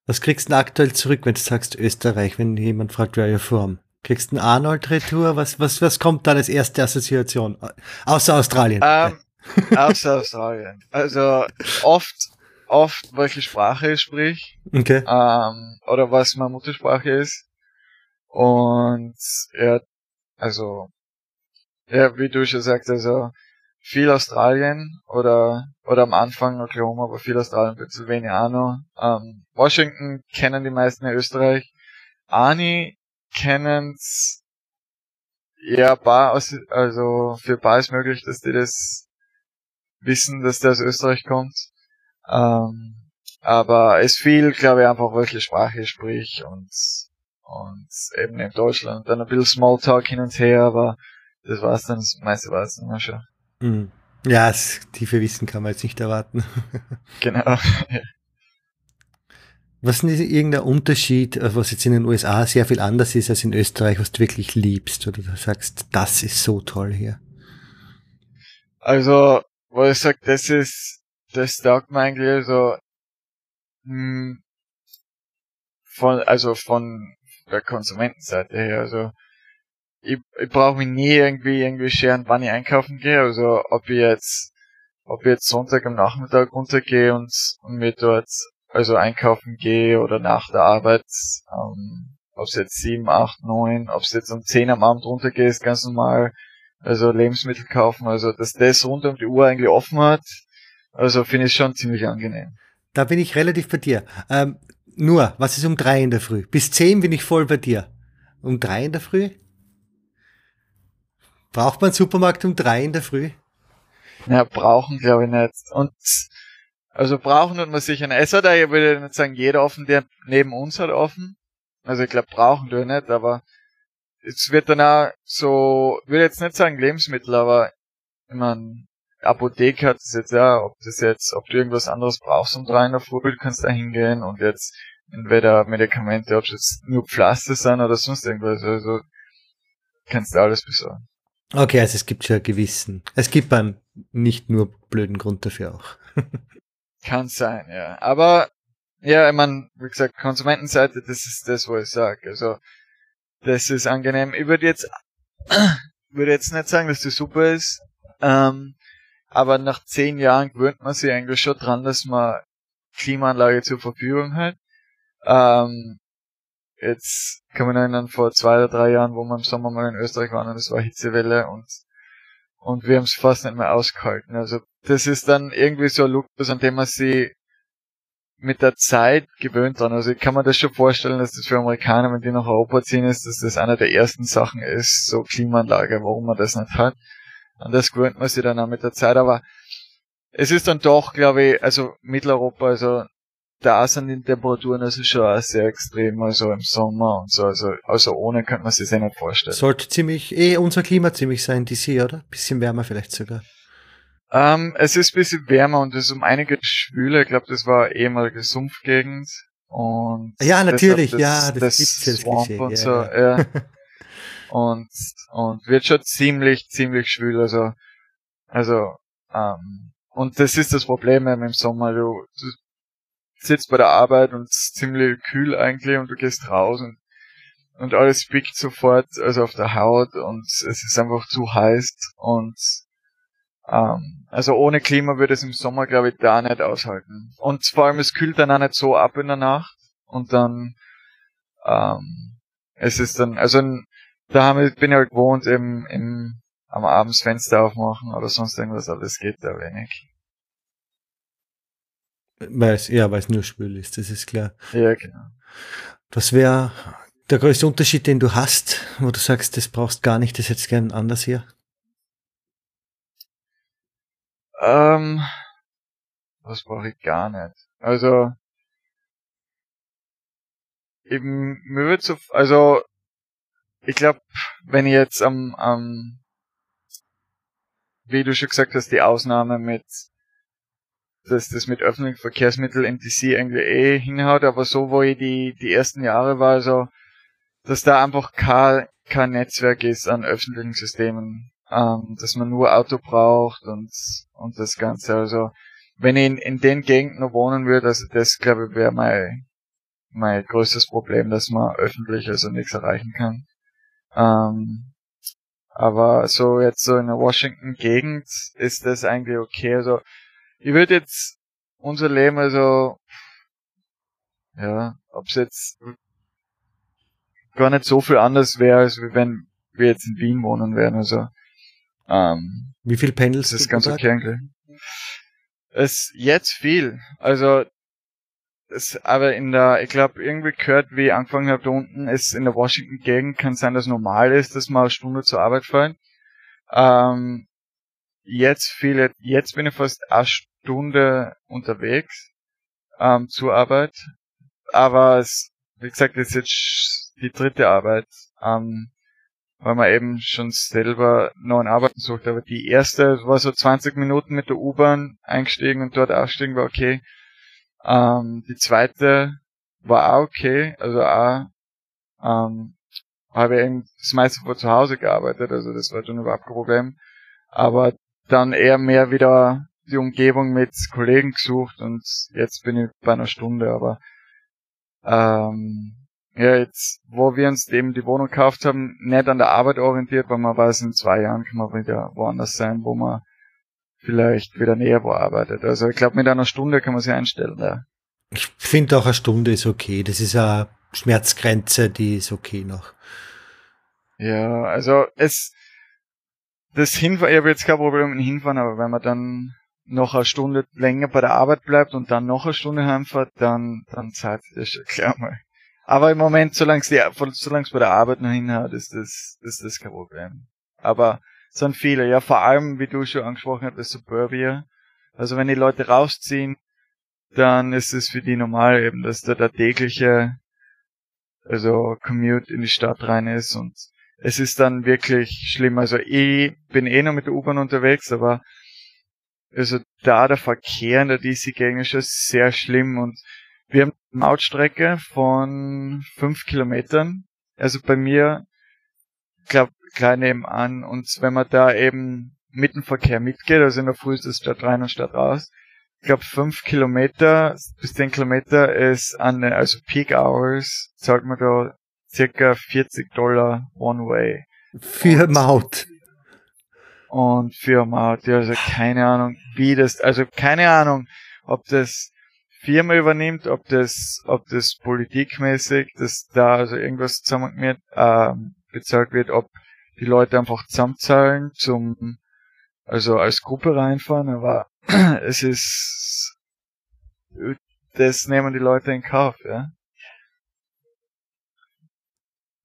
Was kriegst du denn aktuell zurück, wenn du sagst Österreich, wenn jemand fragt, wer ihr Form? Kriegst du einen Arnold-Retour? Was, was, was kommt da als erste Assoziation? Außer Australien. Ähm, [laughs] außer Australien. Also oft, oft welche Sprache ich sprich. Okay. Ähm, oder was meine Muttersprache ist. Und ja, also, ja, wie du schon sagst, also viel Australien oder oder am Anfang Oklahoma, aber viel Australien, Pennsylvania auch noch. Ähm, Washington kennen die meisten in Österreich. Ani kennen's ja paar aus, also für paar ist möglich, dass die das wissen, dass der aus Österreich kommt. Ähm, aber es viel, glaube ich, einfach welche Sprache sprich und und eben in Deutschland dann ein bisschen Smalltalk hin und her, aber das war's dann, das meiste war es dann schon. Mhm. Ja, das tiefe Wissen kann man jetzt nicht erwarten. [laughs] genau. Was ist irgendein Unterschied, was jetzt in den USA sehr viel anders ist als in Österreich, was du wirklich liebst oder du sagst, das ist so toll hier? Also, wo ich sag, das ist, das taugt mir eigentlich so, hm, von, also von der Konsumentenseite her, also, ich, ich brauche mich nie irgendwie irgendwie scheren, wann ich einkaufen gehe, also ob ich jetzt, ob ich jetzt Sonntag am Nachmittag runtergehe und, und mir dort also einkaufen gehe oder nach der Arbeit, ähm, ob es jetzt sieben, acht, neun, ob es jetzt um zehn am Abend runtergeht, ist ganz normal. Also Lebensmittel kaufen, also dass das rund um die Uhr eigentlich offen hat, also finde ich schon ziemlich angenehm. Da bin ich relativ bei dir. Ähm, nur, was ist um drei in der Früh? Bis zehn bin ich voll bei dir. Um drei in der Früh? Braucht man einen Supermarkt um drei in der Früh? Ja, brauchen glaube ich nicht. Und also brauchen tut man sicher nicht. Es hat ich würde nicht sagen, jeder offen, der neben uns hat offen. Also ich glaube, brauchen tut nicht, aber es wird dann auch so, ich würde jetzt nicht sagen Lebensmittel, aber ich meine, Apotheke hat das jetzt ja, ob das jetzt, ob du irgendwas anderes brauchst um drei in der Früh, kannst da hingehen und jetzt entweder Medikamente, ob es jetzt nur Pflaster sind oder sonst irgendwas, also kannst du alles besorgen. Okay, also es gibt schon gewissen, es gibt einen nicht nur blöden Grund dafür auch. [laughs] Kann sein, ja. Aber, ja, ich meine, wie gesagt, Konsumentenseite, das ist das, wo ich sage. Also, das ist angenehm. Ich würde jetzt, [clears throat] würde jetzt nicht sagen, dass das super ist. Ähm, aber nach zehn Jahren gewöhnt man sich eigentlich schon dran, dass man Klimaanlage zur Verfügung hat. Ähm, jetzt kann man erinnern, vor zwei oder drei Jahren, wo wir im Sommer mal in Österreich waren und es war Hitzewelle und und wir haben es fast nicht mehr ausgehalten. Also das ist dann irgendwie so ein Luxus, an dem man sich mit der Zeit gewöhnt dran. Also ich kann mir das schon vorstellen, dass das für Amerikaner, wenn die nach Europa ziehen, ist, dass das eine der ersten Sachen ist, so Klimaanlage, warum man das nicht hat. Und das gewöhnt man sich dann auch mit der Zeit. Aber es ist dann doch, glaube ich, also Mitteleuropa, also da sind die Temperaturen also schon sehr extrem, also im Sommer und so, also, also ohne könnte man sich das eh nicht vorstellen. Sollte ziemlich, eh unser Klima ziemlich sein, die See, oder? Bisschen wärmer vielleicht sogar. Ähm, es ist ein bisschen wärmer und es ist um einige schwüler, ich glaube, das war ehemalige Sumpfgegend und ja, natürlich, das, ja, das, das gibt's das Swamp und ja, so, ja. ja. [laughs] und, und wird schon ziemlich, ziemlich schwül, also, also, ähm, und das ist das Problem im Sommer. Du, du sitzt bei der Arbeit und es ist ziemlich kühl eigentlich und du gehst raus und, und alles biegt sofort, also auf der Haut und es ist einfach zu heiß und ähm, also ohne Klima würde es im Sommer, glaube ich, da nicht aushalten. Und vor allem, es kühlt dann auch nicht so ab in der Nacht und dann ähm, es ist dann, also da bin ich halt gewohnt, im, im, am Abends Fenster aufmachen oder sonst irgendwas, aber das geht da wenig. Weil es, ja, weil es nur schwül ist, das ist klar. Ja, genau. Was wäre der größte Unterschied, den du hast, wo du sagst, das brauchst gar nicht, das hättest gern anders hier? Ähm, was brauche ich gar nicht. Also, eben, mir wird so, also, ich glaube, wenn ich jetzt am, am, wie du schon gesagt hast, die Ausnahme mit, dass das mit öffentlichen Verkehrsmitteln MTC eigentlich eh hinhaut, aber so, wo ich die, die ersten Jahre war, also, dass da einfach kein, kein Netzwerk ist an öffentlichen Systemen, ähm, dass man nur Auto braucht und, und das Ganze, also, wenn ich in, in den Gegenden wohnen würde, also das, glaube ich, wäre mein, mein größtes Problem, dass man öffentlich also nichts erreichen kann. Ähm, aber so jetzt so in der Washington-Gegend ist das eigentlich okay. Also ich würde jetzt unser Leben also ja, ob es jetzt gar nicht so viel anders wäre, als wenn wir jetzt in Wien wohnen wären. Also ähm, wie viel pendelst das ist ganz okay eigentlich. Es jetzt viel. Also es, aber in der, ich glaube, irgendwie gehört, wie ich angefangen habe da unten, ist in der Washington-Gegend, kann sein, dass normal ist, dass man eine Stunde zur Arbeit fahren. Ähm, jetzt viele, jetzt bin ich fast eine Stunde unterwegs ähm, zur Arbeit. Aber es, wie gesagt, ist jetzt die dritte Arbeit, ähm, weil man eben schon selber neuen Arbeiten sucht. Aber die erste war so 20 Minuten mit der U-Bahn eingestiegen und dort ausgestiegen war okay. Ähm, die zweite war auch okay, also auch ähm, habe ich eben das meiste von zu Hause gearbeitet, also das war schon überhaupt kein Problem. Aber dann eher mehr wieder die Umgebung mit Kollegen gesucht und jetzt bin ich bei einer Stunde, aber ähm, ja, jetzt, wo wir uns eben die Wohnung gekauft haben, nicht an der Arbeit orientiert, weil man weiß, in zwei Jahren kann man wieder woanders sein, wo man vielleicht wieder näher wo arbeitet. Also ich glaube, mit einer Stunde kann man sich einstellen. Ja. Ich finde auch eine Stunde ist okay. Das ist eine Schmerzgrenze, die ist okay noch. Ja, also es das Hinfahren, ich habe jetzt kein Problem mit Hinfahren, aber wenn man dann noch eine Stunde länger bei der Arbeit bleibt und dann noch eine Stunde heimfährt, dann, dann zahlt sich das schon [laughs] klar mal. Aber im Moment, solange es bei der Arbeit noch hinhaut, ist das, ist das kein Problem. Aber sind viele. Ja, vor allem, wie du schon angesprochen hast, das Suburbia. Also wenn die Leute rausziehen, dann ist es für die normal eben, dass da der tägliche, also Commute in die Stadt rein ist und es ist dann wirklich schlimm. Also ich bin eh noch mit der U-Bahn unterwegs, aber also da der Verkehr in der DC-Gegend ist schon sehr schlimm und wir haben eine Mautstrecke von fünf Kilometern. Also bei mir, glaube gleich nebenan. Und wenn man da eben mit dem Verkehr mitgeht, also in der Früh ist es Stadt rein und Stadt raus, ich glaube fünf Kilometer bis zehn Kilometer ist an also Peak Hours, zahlt man da circa 40 Dollar One Way. Für und, Maut. Und für Maut, ja, also keine Ahnung, wie das, also keine Ahnung, ob das Firma übernimmt, ob das, ob das politikmäßig, dass da also irgendwas zusammen mit, ähm, bezahlt wird, ob die Leute einfach zusammenzahlen zum, also als Gruppe reinfahren, aber [clears throat] es ist, das nehmen die Leute in Kauf, ja.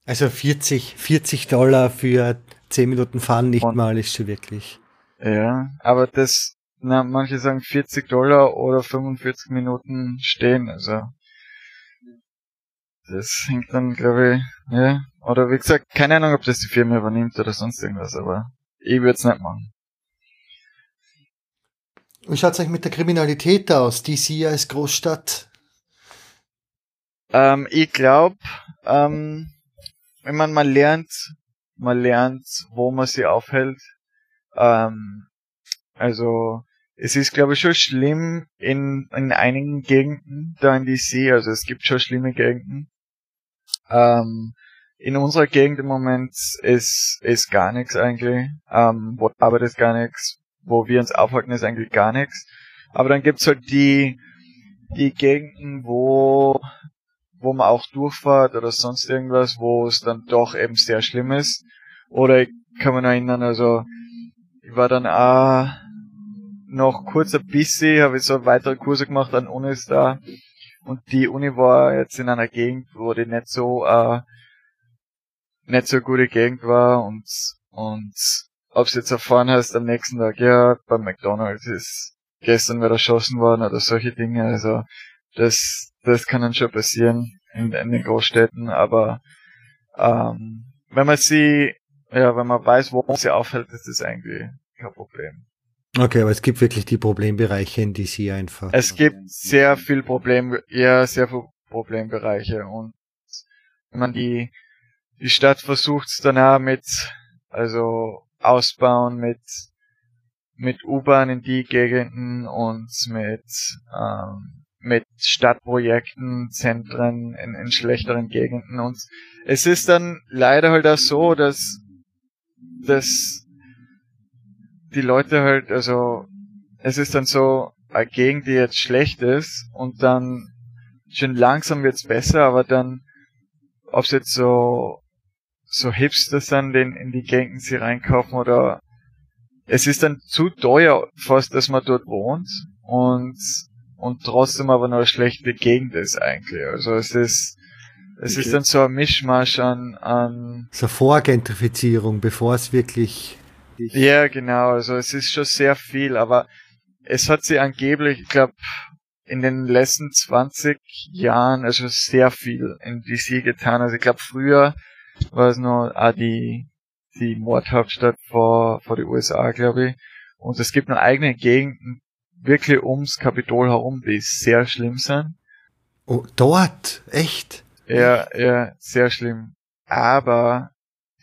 Also 40, 40 Dollar für 10 Minuten fahren nicht Und, mal ist schon wirklich. Ja, aber das, na, manche sagen 40 Dollar oder 45 Minuten stehen, also. Das hängt dann, glaube ich, ja. Oder wie gesagt, keine Ahnung, ob das die Firma übernimmt oder sonst irgendwas, aber ich würde es nicht machen. Wie schaut es eigentlich mit der Kriminalität aus, die Sie als Großstadt? Ähm, ich glaube, ähm, wenn man mal lernt, man lernt, wo man sie aufhält. Ähm, also es ist, glaube ich, schon schlimm in, in einigen Gegenden da in DC. Also es gibt schon schlimme Gegenden. Ähm, in unserer Gegend im Moment ist, ist gar nichts eigentlich. Ähm, wo Arbeit ist gar nichts. Wo wir uns aufhalten, ist eigentlich gar nichts. Aber dann gibt's halt die, die Gegenden, wo, wo man auch durchfahrt oder sonst irgendwas, wo es dann doch eben sehr schlimm ist. Oder ich kann mich noch erinnern, also, ich war dann auch noch kurz ein bisschen, habe ich so weitere Kurse gemacht an Unis da. Und die Uni war jetzt in einer Gegend, wo die nicht so, äh, nicht so gute Gegend war und, und ob es jetzt erfahren hast am nächsten Tag, ja, beim McDonalds ist gestern wieder erschossen worden oder solche Dinge, also das, das kann dann schon passieren in, in den Großstädten, aber ähm, wenn man sie, ja, wenn man weiß, wo man sie aufhält, ist das eigentlich kein Problem. Okay, aber es gibt wirklich die Problembereiche in DC einfach. Es gibt sehr viel Problem, ja, sehr viel Problembereiche und wenn man die, die Stadt versucht auch mit, also ausbauen mit, mit U-Bahn in die Gegenden und mit, ähm, mit Stadtprojekten, Zentren in, in schlechteren Gegenden und es ist dann leider halt auch so, dass, dass die Leute halt, also es ist dann so eine Gegend, die jetzt schlecht ist und dann schon langsam wird's besser, aber dann, ob es jetzt so so Hipster sind, den in die Gegend sie reinkaufen oder es ist dann zu teuer fast, dass man dort wohnt und und trotzdem aber noch eine schlechte Gegend ist eigentlich. Also es ist es okay. ist dann so ein Mischmasch an, an so Vorgentrifizierung, bevor es wirklich ja, genau. Also es ist schon sehr viel, aber es hat sie angeblich, ich glaube, in den letzten 20 Jahren also sehr viel in DC getan. Also ich glaube, früher war es nur ah, die, die Mordhauptstadt vor, vor die USA, glaube ich. Und es gibt noch eigene Gegenden, wirklich ums Kapitol herum, die sehr schlimm sind. Oh, dort? Echt? Ja, ja, sehr schlimm. Aber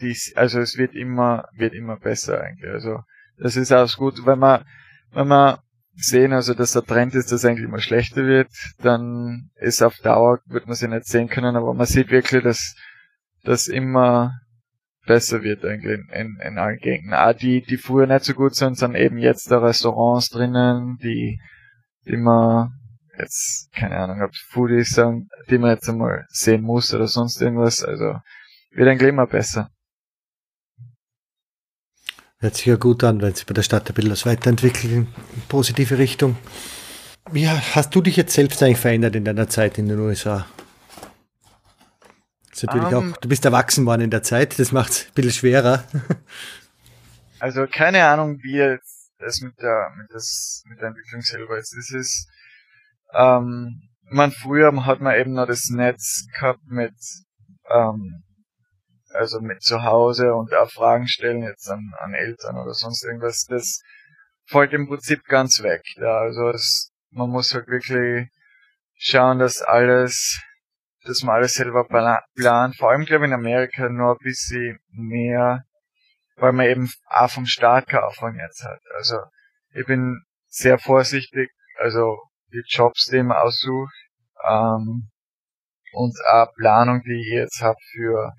dies, also es wird immer, wird immer besser eigentlich. Also das ist auch gut, wenn man, wenn man sehen, also dass der Trend ist, dass eigentlich immer schlechter wird, dann ist auf Dauer, wird man sie nicht sehen können, aber man sieht wirklich, dass das immer besser wird eigentlich in, in, allen Gegenden. Auch die, die früher nicht so gut sind, sind eben jetzt da Restaurants drinnen, die, die man jetzt, keine Ahnung, ob Foodies sind, die man jetzt einmal sehen muss oder sonst irgendwas. Also wird eigentlich immer besser. Hört sich ja gut an, wenn sich bei der Stadt ein bisschen was weiterentwickelt in positive Richtung. Wie hast du dich jetzt selbst eigentlich verändert in deiner Zeit in den USA? Ist natürlich um, ähm. auch, du bist erwachsen worden in der Zeit, das macht es ein bisschen schwerer. [laughs] also keine Ahnung, wie jetzt das mit der, mit das, mit der Entwicklung selber ist. Das ist, ähm, man früher hat man eben noch das Netz gehabt mit, ähm, also mit zu Hause und auch Fragen stellen jetzt an, an Eltern oder sonst irgendwas. Das fällt im Prinzip ganz weg. Ja, also es, man muss halt wirklich schauen, dass alles dass man alles selber plant. Vor allem, glaube ich, in Amerika nur ein bisschen mehr, weil man eben auch vom Staat keine Aufwand jetzt hat. Also, ich bin sehr vorsichtig, also die Jobs, die man aussucht, ähm, und auch Planung, die ich jetzt habe für,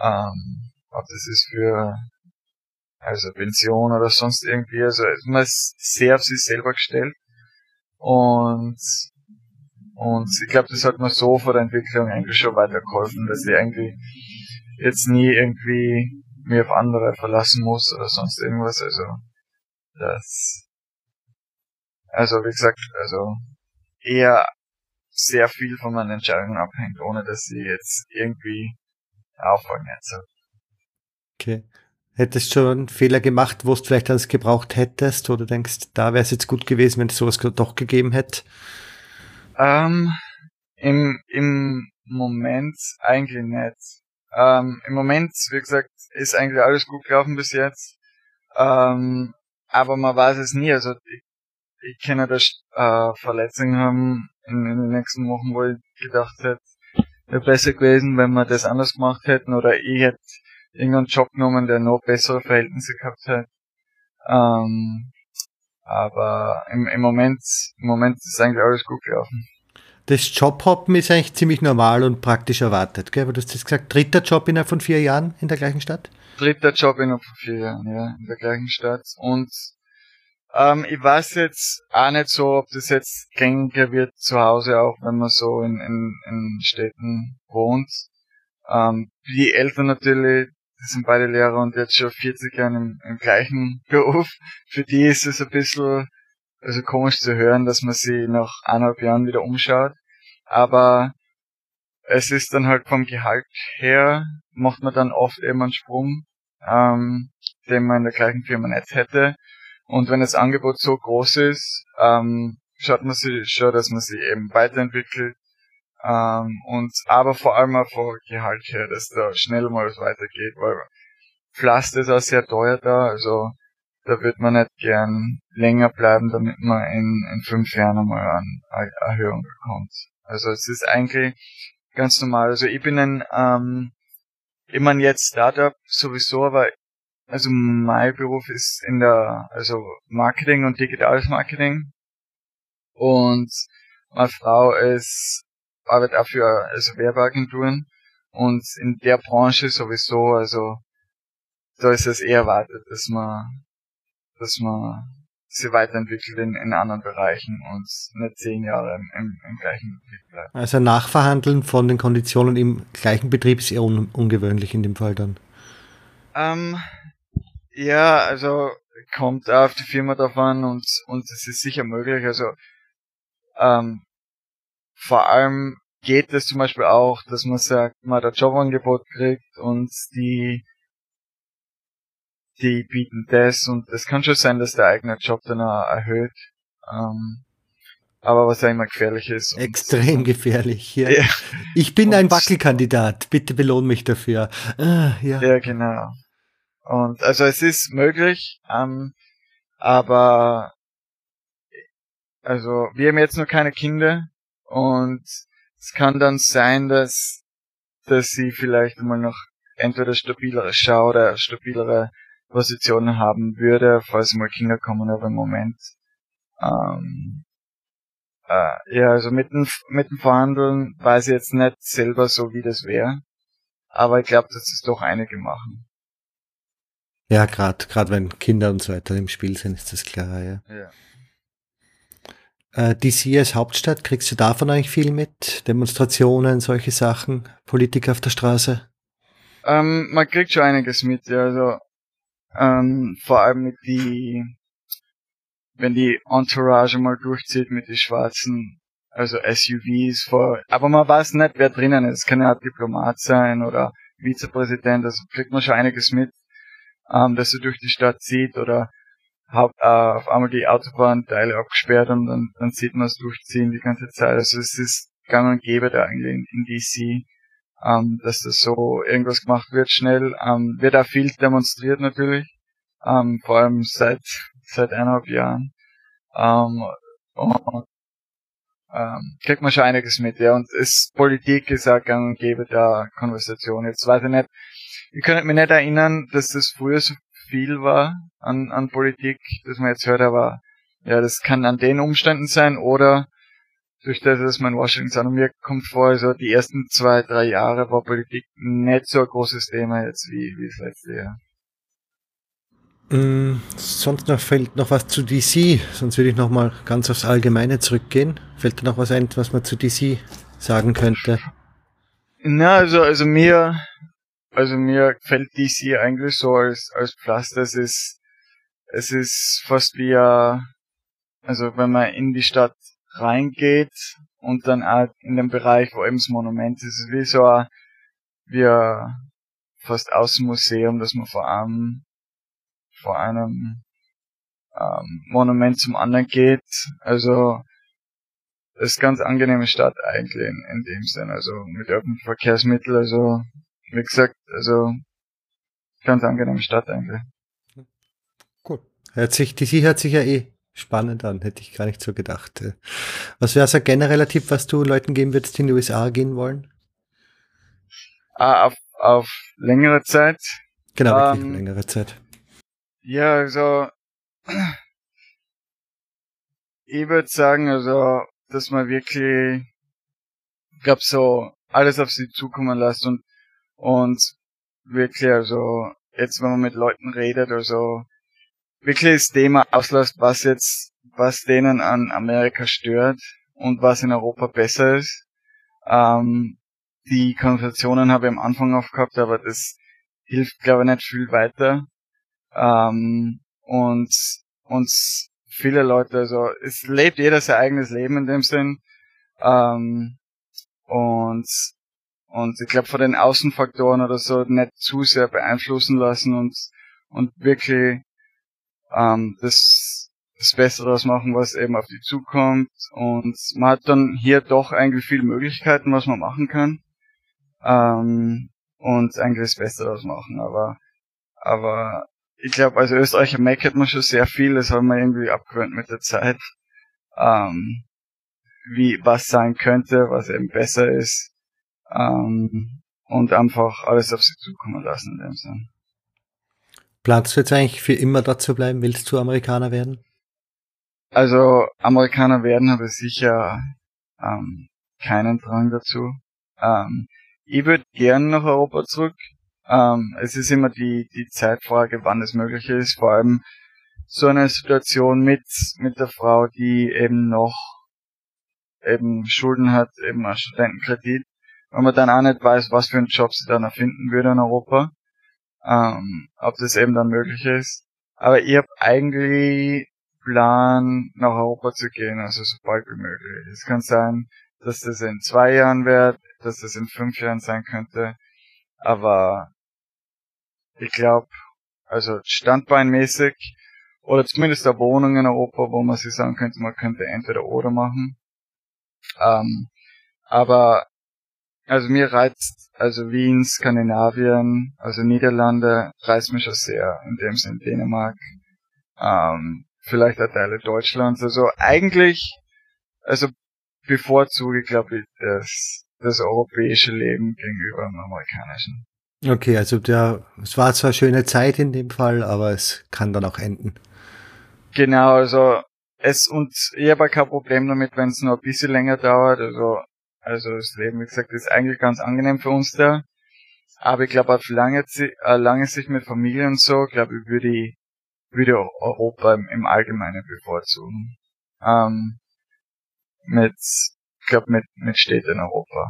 ähm, ob das ist für, also Pension oder sonst irgendwie, also man ist sehr auf sich selber gestellt und und ich glaube, das hat mir so vor der Entwicklung eigentlich schon weitergeholfen, dass ich eigentlich jetzt nie irgendwie mir auf andere verlassen muss oder sonst irgendwas. Also das also wie gesagt, also eher sehr viel von meinen Entscheidungen abhängt, ohne dass sie jetzt irgendwie auffangen jetzt. Okay. Hättest du schon einen Fehler gemacht, wo du vielleicht alles gebraucht hättest, oder denkst, da wäre es jetzt gut gewesen, wenn es sowas doch gegeben hätte? Ähm, im, Im Moment eigentlich nicht. Ähm, Im Moment, wie gesagt, ist eigentlich alles gut gelaufen bis jetzt. Ähm, aber man weiß es nie. Also ich, ich kenne das äh, Verletzungen haben in, in den nächsten Wochen, wo ich gedacht hätte, wäre besser gewesen, wenn wir das anders gemacht hätten oder ich hätte irgendeinen Job genommen, der noch bessere Verhältnisse gehabt hätte. Ähm, Aber im, im Moment, im Moment ist eigentlich alles gut gelaufen. Das Jobhoppen ist eigentlich ziemlich normal und praktisch erwartet, gell? Du hast jetzt gesagt, dritter Job innerhalb von vier Jahren in der gleichen Stadt? Dritter Job innerhalb von vier Jahren, ja, in der gleichen Stadt. Und ähm, ich weiß jetzt auch nicht so, ob das jetzt gängiger wird zu Hause, auch wenn man so in, in, in Städten wohnt. Ähm, die Eltern natürlich, die sind beide Lehrer und jetzt schon 40 Jahre im, im gleichen Beruf. Für die ist es ein bisschen also komisch zu hören, dass man sie nach eineinhalb Jahren wieder umschaut. Aber es ist dann halt vom Gehalt her, macht man dann oft eben einen Sprung, ähm, den man in der gleichen Firma nicht hätte. Und wenn das Angebot so groß ist, ähm, schaut man sich schon, dass man sich eben weiterentwickelt. Ähm, und aber vor allem auch vom Gehalt her, dass da schnell mal was weitergeht, weil Pflaster ist auch sehr teuer da, also da wird man nicht gern länger bleiben, damit man in, in fünf Jahren einmal eine Erhöhung bekommt. Also es ist eigentlich ganz normal. Also ich bin ein, ähm, ich meine jetzt Startup sowieso, aber also mein Beruf ist in der, also Marketing und digitales Marketing. Und meine Frau ist, arbeitet auch für also Werbeagenturen. Und in der Branche sowieso, also da ist es eher erwartet, dass man, dass man sich weiterentwickelt in, in anderen Bereichen und nicht zehn Jahre im, im, im gleichen Betrieb bleibt. Also Nachverhandeln von den Konditionen im gleichen Betrieb ist eher un ungewöhnlich in dem Fall dann. Ähm, ja, also kommt auf die Firma davon und und es ist sicher möglich. Also ähm, vor allem geht es zum Beispiel auch, dass man sagt, man hat ein Jobangebot kriegt und die die bieten das und es kann schon sein, dass der eigene Job dann auch erhöht. Ähm, aber was ja immer gefährlich ist. Extrem [laughs] gefährlich, ja. ja. Ich bin ein Wackelkandidat, bitte belohn mich dafür. Ah, ja. ja, genau. Und also es ist möglich, ähm, aber also wir haben jetzt noch keine Kinder und es kann dann sein, dass dass sie vielleicht mal noch entweder stabilere Schau oder stabilere Positionen haben würde, falls mal Kinder kommen, aber im Moment ähm, äh, ja, also mit dem, mit dem Verhandeln weiß ich jetzt nicht selber so, wie das wäre. Aber ich glaube, dass es doch einige machen. Ja, gerade gerade wenn Kinder und so weiter im Spiel sind, ist das klar, ja. ja. Äh, DC als Hauptstadt, kriegst du davon eigentlich viel mit? Demonstrationen, solche Sachen, Politik auf der Straße? Ähm, man kriegt schon einiges mit, ja. Also ähm, vor allem mit die, wenn die Entourage mal durchzieht mit den schwarzen, also SUVs vor, aber man weiß nicht, wer drinnen ist. Kann ja Diplomat sein oder Vizepräsident, also kriegt man schon einiges mit ähm, dass er durch die Stadt zieht oder hab, äh, auf einmal die Autobahnteile abgesperrt und dann, dann sieht man es durchziehen die ganze Zeit. Also es ist gang und gäbe da eigentlich in, in DC, ähm, dass das so irgendwas gemacht wird schnell. Ähm, wird auch viel demonstriert natürlich, ähm, vor allem seit seit eineinhalb Jahren. Ähm, und, ähm, kriegt man schon einiges mit, ja. Und es Politik ist auch gang und gäbe der Konversation. Jetzt weiß ich nicht, ich kann mich nicht erinnern, dass das früher so viel war an, an Politik, dass man jetzt hört, aber ja, das kann an den Umständen sein oder durch das, dass man in Washington und mir kommt vor, also die ersten zwei, drei Jahre war Politik nicht so ein großes Thema jetzt wie, wie das letzte Jahr. Mm, sonst noch fällt noch was zu DC, sonst würde ich noch mal ganz aufs Allgemeine zurückgehen. Fällt da noch was ein, was man zu DC sagen könnte? Na, also, also mir, also mir gefällt DC eigentlich so als, als Pflaster. Es ist, es ist fast wie, a, also wenn man in die Stadt reingeht und dann auch in dem Bereich, wo eben das Monument ist, ist wie so ein, wie a, fast Außenmuseum, dass man vor einem, vor einem ähm, Monument zum anderen geht. Also es ist ganz angenehme Stadt eigentlich in, in dem Sinn, also mit öffentlichen Verkehrsmitteln, also wie gesagt, also ganz angenehme Stadt eigentlich. Cool. Hört sich, die sie hört sich ja eh spannend an, hätte ich gar nicht so gedacht. Was wäre so ein genereller Tipp, was du Leuten geben würdest, die in die USA gehen wollen? Ah, auf, auf längere Zeit. Genau, wirklich ähm, längere Zeit. Ja, also ich würde sagen, also, dass man wirklich, ich glaube so, alles auf sie zukommen lässt und, und wirklich, also, jetzt, wenn man mit Leuten redet, also, wirklich das Thema auslässt, was jetzt, was denen an Amerika stört und was in Europa besser ist. Ähm, die Konversationen habe ich am Anfang oft gehabt, aber das hilft, glaube ich, nicht viel weiter. Ähm, und, und viele Leute, also es lebt jeder sein eigenes Leben in dem Sinn. Ähm, und und ich glaube von den Außenfaktoren oder so nicht zu sehr beeinflussen lassen und und wirklich ähm, das das Beste daraus machen, was eben auf die zukommt. Und man hat dann hier doch eigentlich viele Möglichkeiten, was man machen kann. Ähm, und eigentlich das Beste daraus machen. Aber aber ich glaube, als Österreicher meckert man schon sehr viel, das haben wir irgendwie abgewöhnt mit der Zeit. Ähm, wie was sein könnte, was eben besser ist. Ähm, und einfach alles auf sich zukommen lassen in dem Sinn. Planst du jetzt eigentlich für immer dort zu bleiben? Willst du Amerikaner werden? Also Amerikaner werden habe ich sicher ähm, keinen Drang dazu. Ähm, ich würde gern nach Europa zurück. Ähm, es ist immer die, die Zeitfrage, wann es möglich ist. Vor allem so eine Situation mit, mit der Frau, die eben noch eben Schulden hat, eben einen Studentenkredit. Wenn man dann auch nicht weiß, was für einen Job sie dann erfinden würde in Europa. Ähm, ob das eben dann möglich ist. Aber ich habe eigentlich Plan, nach Europa zu gehen, also so bald wie möglich. Es kann sein, dass das in zwei Jahren wird, dass das in fünf Jahren sein könnte. Aber ich glaube, also standbeinmäßig oder zumindest eine Wohnung in Europa, wo man sich sagen könnte, man könnte entweder oder machen. Ähm, aber also mir reizt also Wien, Skandinavien, also Niederlande reizt mich schon sehr, in dem Sinn Dänemark, ähm, vielleicht auch Teile Deutschlands. Also eigentlich, also bevorzuge, glaube ich, das, das europäische Leben gegenüber dem amerikanischen. Okay, also der, es war zwar schöne Zeit in dem Fall, aber es kann dann auch enden. Genau, also es und ich habe kein Problem damit, wenn es nur ein bisschen länger dauert. Also, also das Leben, wie gesagt, ist eigentlich ganz angenehm für uns da. Aber ich glaube, auf lange, äh, lange Sicht mit Familie und so, glaube ich, würde ich, würde Europa im, Allgemeinen bevorzugen. Ähm, mit, ich glaube, mit, mit Städten in Europa.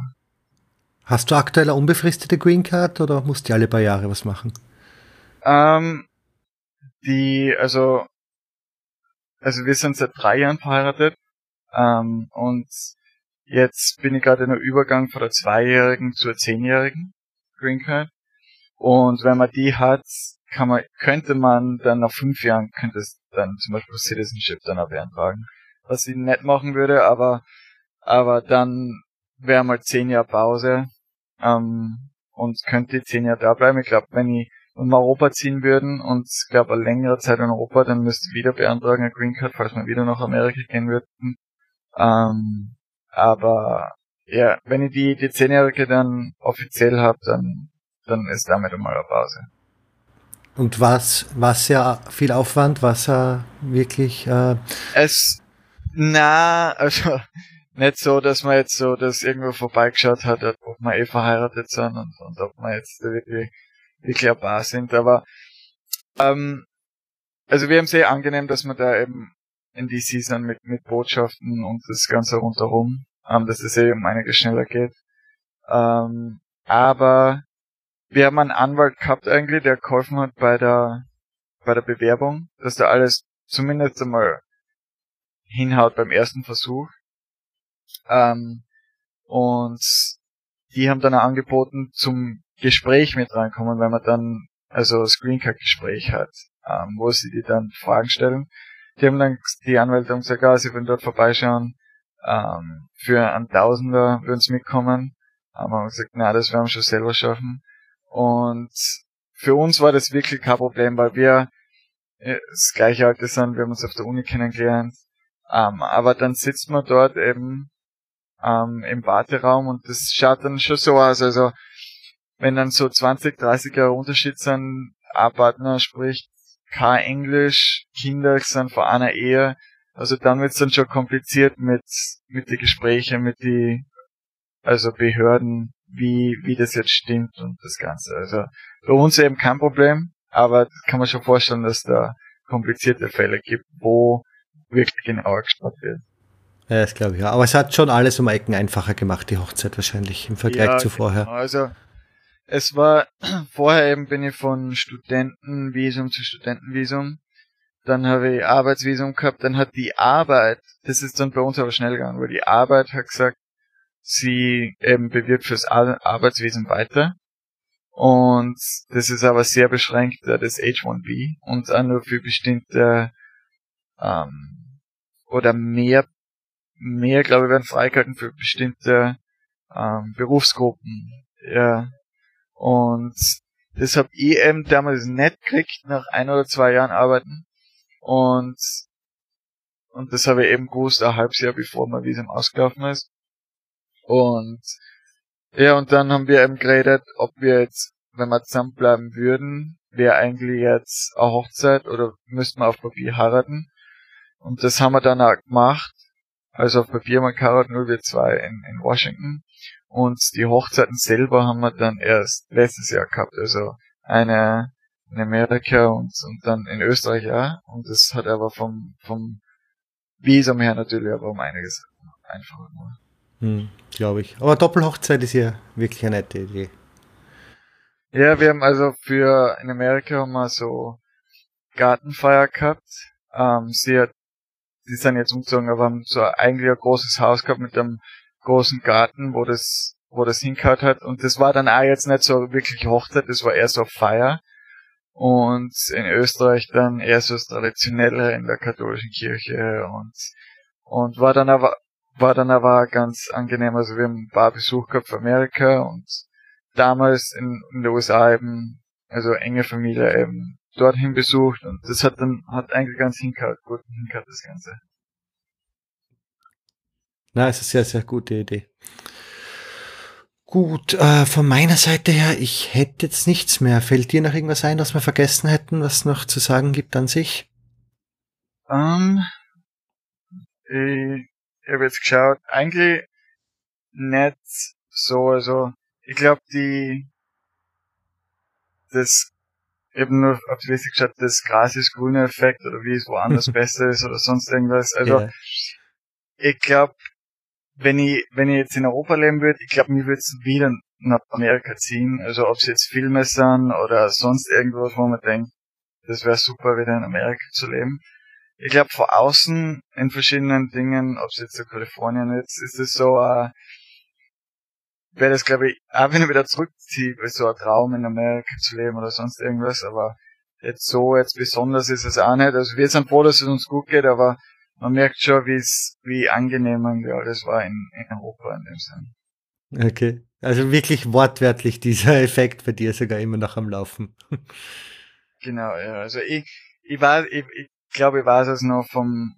Hast du aktuell eine unbefristete Green Card oder musst du alle paar Jahre was machen? Ähm, die, also, also wir sind seit drei Jahren verheiratet ähm, und jetzt bin ich gerade in der Übergang von der zweijährigen zur zehnjährigen Green Card und wenn man die hat, kann man, könnte man dann nach fünf Jahren könnte es dann zum Beispiel Citizenship dann auch beantragen, was ich nicht machen würde, aber aber dann wäre mal zehn Jahre Pause ähm, und könnte zehn Jahre da bleiben. Ich glaube, wenn ich in Europa ziehen würden und glaube eine längere Zeit in Europa, dann müsste ich wieder beantragen eine Green Card, falls wir wieder nach Amerika gehen würden. Ähm, aber ja, wenn ich die, die zehnjährige dann offiziell habe, dann, dann ist damit einmal eine Pause. Und was, was ja viel Aufwand, was ja wirklich. Äh es, na, also nicht so, dass man jetzt so das irgendwo vorbeigeschaut hat, ob wir eh verheiratet sind und, und ob wir jetzt wirklich, wirklich ein Paar sind. Aber ähm, also wir haben sehr angenehm, dass wir da eben in die Season mit, mit Botschaften und das Ganze rundherum, ähm, dass es eh um einiges schneller geht. Ähm, aber wir haben einen Anwalt gehabt eigentlich, der geholfen hat bei der bei der Bewerbung, dass da alles zumindest einmal hinhaut beim ersten Versuch. Ähm, und die haben dann auch angeboten, zum Gespräch mit reinkommen, wenn man dann also Screencard-Gespräch hat, ähm, wo sie die dann Fragen stellen. Die haben dann die Anwälte haben gesagt, ah, sie würden dort vorbeischauen, ähm, für einen Tausender würden sie mitkommen. Ähm, haben gesagt, na, das werden wir schon selber schaffen. Und für uns war das wirklich kein Problem, weil wir äh, das gleiche Alter sind, wir haben uns auf der Uni kennengelernt. Ähm, aber dann sitzt man dort eben ähm, im Warteraum und das schaut dann schon so aus. Also wenn dann so 20, 30 Jahre Unterschied sind, ein Partner spricht kein Englisch, Kinder sind vor einer Ehe, Also dann wird's dann schon kompliziert mit, mit die Gespräche, mit die, also Behörden, wie, wie das jetzt stimmt und das Ganze. Also bei uns eben kein Problem, aber kann man schon vorstellen, dass da komplizierte Fälle gibt, wo wirklich genauer geschaut wird. Ja, das glaube ich ja. Aber es hat schon alles um Ecken einfacher gemacht, die Hochzeit wahrscheinlich, im Vergleich ja, zu vorher. Genau. Also es war, [clears throat] vorher eben bin ich von Studentenvisum zu Studentenvisum. Dann habe ich Arbeitsvisum gehabt, dann hat die Arbeit, das ist dann bei uns aber schnell gegangen, weil die Arbeit hat gesagt, sie eben bewirbt fürs Arbeitsvisum weiter. Und das ist aber sehr beschränkt, das H1B und auch nur für bestimmte ähm, oder mehr mehr, glaube ich, werden freigehalten für bestimmte ähm, Berufsgruppen. Ja. Und das habe ich eben damals nicht gekriegt, nach ein oder zwei Jahren arbeiten. Und, und das habe ich eben gewusst, ein halbes Jahr bevor mein Visum ausgelaufen ist. Und, ja, und dann haben wir eben geredet, ob wir jetzt, wenn wir zusammenbleiben würden, wäre eigentlich jetzt eine Hochzeit oder müssten wir auf Papier heiraten. Und das haben wir dann auch gemacht. Also auf Papier man Karat 0W2 in, in Washington. Und die Hochzeiten selber haben wir dann erst letztes Jahr gehabt. Also eine in Amerika und, und dann in Österreich ja. Und das hat aber vom, vom Visum her natürlich aber um einiges einfacher gemacht. Hm, Glaube ich. Aber Doppelhochzeit ist ja wirklich eine nette Idee. Ja, wir haben also für in Amerika haben wir so Gartenfeier gehabt. Ähm, sie hat die sind jetzt umgezogen, aber haben so eigentlich ein großes Haus gehabt mit einem großen Garten, wo das, wo das hingehört hat. Und das war dann auch jetzt nicht so wirklich Hochzeit, das war eher so Feier. Und in Österreich dann eher so das Traditionelle in der katholischen Kirche und, und war dann aber, war dann aber ganz angenehm. Also wir haben ein paar Besuch gehabt von Amerika und damals in, in den USA eben, also enge Familie eben dorthin besucht und das hat dann, hat eigentlich ganz hingehört, gut hingehört das Ganze. Na, es ist eine sehr, sehr gute Idee. Gut, äh, von meiner Seite her, ich hätte jetzt nichts mehr. Fällt dir noch irgendwas ein, was wir vergessen hätten, was noch zu sagen gibt an sich? Ähm, ich, ich habe jetzt geschaut, eigentlich nicht so, also ich glaube die das eben nur auf die Liste geschaut, das Gras ist grüner Effekt oder wie es woanders [laughs] besser ist oder sonst irgendwas. Also yeah. ich glaube, wenn ich wenn ich jetzt in Europa leben würde, ich glaube, mir würde es wieder nach Amerika ziehen. Also ob es jetzt Filme sind oder sonst irgendwas, wo man denkt, das wäre super, wieder in Amerika zu leben. Ich glaube, vor außen in verschiedenen Dingen, ob es jetzt in Kalifornien ist, ist es so, uh, wäre das, glaube ich, auch wenn ich wieder zurückziehe, ist so ein Traum in Amerika zu leben oder sonst irgendwas, aber jetzt so, jetzt besonders ist es auch nicht. Also wir sind froh, dass es uns gut geht, aber man merkt schon, wie es, wie angenehm irgendwie alles war in, in Europa in dem Sinn. Okay. Also wirklich wortwörtlich dieser [laughs] Effekt bei dir sogar immer noch am Laufen. genau, ja. Also ich, ich war, ich, ich glaube, ich weiß es noch vom,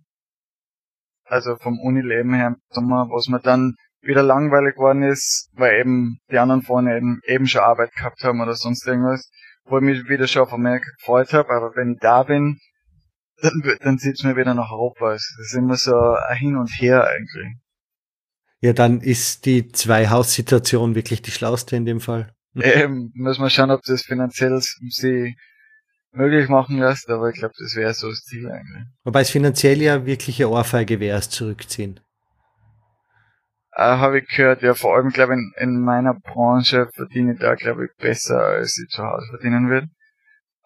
also vom Unileben her im Sommer, was man dann wieder langweilig geworden ist, weil eben die anderen vorne eben, eben schon Arbeit gehabt haben oder sonst irgendwas, wo ich mich wieder schon auf Amerika gefreut habe, aber wenn ich da bin, dann, dann zieht's mir wieder nach Europa. Also das ist immer so ein Hin und Her eigentlich. Ja, dann ist die Zwei-Haus-Situation wirklich die schlauste in dem Fall. Eben, muss man schauen, ob das finanziell sie möglich machen lässt, aber ich glaube, das wäre so das Ziel eigentlich. Wobei es finanziell ja wirkliche Ohrfeige wäre, es zurückziehen äh, habe ich gehört, ja vor allem glaube ich in, in meiner Branche verdiene ich da glaube ich besser, als ich zu Hause verdienen würde.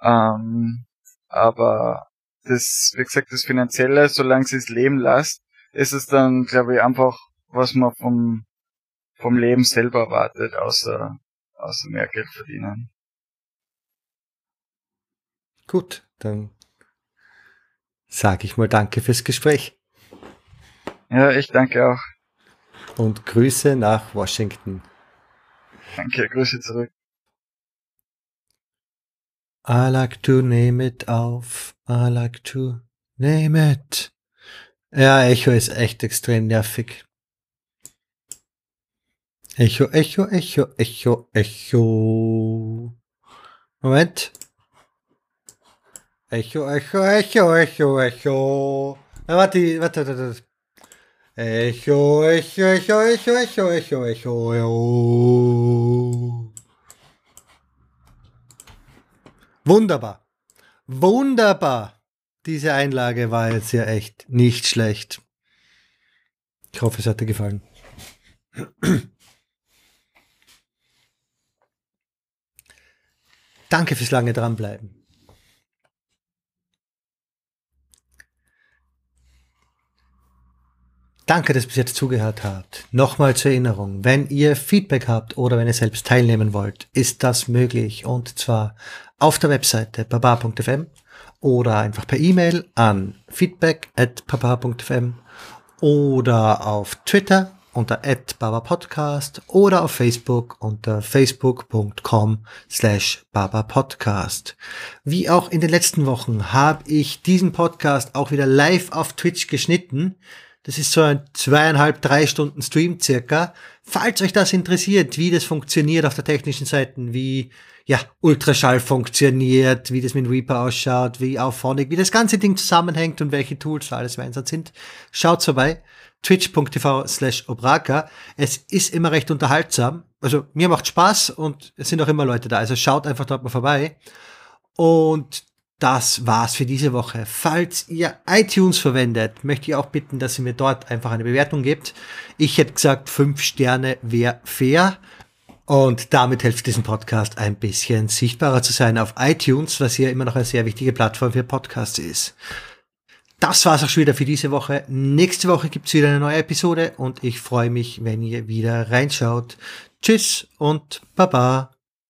Ähm, aber das, wie gesagt, das Finanzielle, solange sie es leben lässt, ist es dann, glaube ich, einfach, was man vom, vom Leben selber erwartet, außer, außer mehr Geld verdienen. Gut, dann sage ich mal Danke fürs Gespräch. Ja, ich danke auch und Grüße nach Washington. Danke, Grüße zurück. I like to name it auf. I like to name it. Ja, Echo ist echt extrem nervig. Echo, Echo, Echo, Echo, Echo. Moment. Echo, Echo, Echo, Echo, Echo. warte, warte, warte. Echo, Echo, Echo, Echo, Echo, Echo, Echo, Echo. Wunderbar. Wunderbar. Diese Einlage war jetzt ja echt nicht schlecht. Ich hoffe, es hat dir gefallen. Danke fürs lange dranbleiben. Danke, dass ihr bis jetzt zugehört habt. Nochmal zur Erinnerung, wenn ihr Feedback habt oder wenn ihr selbst teilnehmen wollt, ist das möglich und zwar auf der Webseite baba.fm oder einfach per E-Mail an feedback at papa.fm oder auf Twitter unter @babapodcast oder auf Facebook unter facebook.com slash babapodcast. Wie auch in den letzten Wochen habe ich diesen Podcast auch wieder live auf Twitch geschnitten. Das ist so ein zweieinhalb, drei Stunden Stream circa. Falls euch das interessiert, wie das funktioniert auf der technischen Seite, wie ja, Ultraschall funktioniert, wie das mit Reaper ausschaut, wie Auphonic, wie das ganze Ding zusammenhängt und welche Tools alles im Einsatz sind, schaut vorbei. Twitch.tv slash Obraka. Es ist immer recht unterhaltsam. Also mir macht Spaß und es sind auch immer Leute da. Also schaut einfach dort mal vorbei. Und das war's für diese Woche. Falls ihr iTunes verwendet, möchte ich auch bitten, dass ihr mir dort einfach eine Bewertung gebt. Ich hätte gesagt, fünf Sterne wäre fair. Und damit hilft diesem Podcast ein bisschen sichtbarer zu sein auf iTunes, was hier immer noch eine sehr wichtige Plattform für Podcasts ist. Das war's auch schon wieder für diese Woche. Nächste Woche gibt's wieder eine neue Episode und ich freue mich, wenn ihr wieder reinschaut. Tschüss und Baba.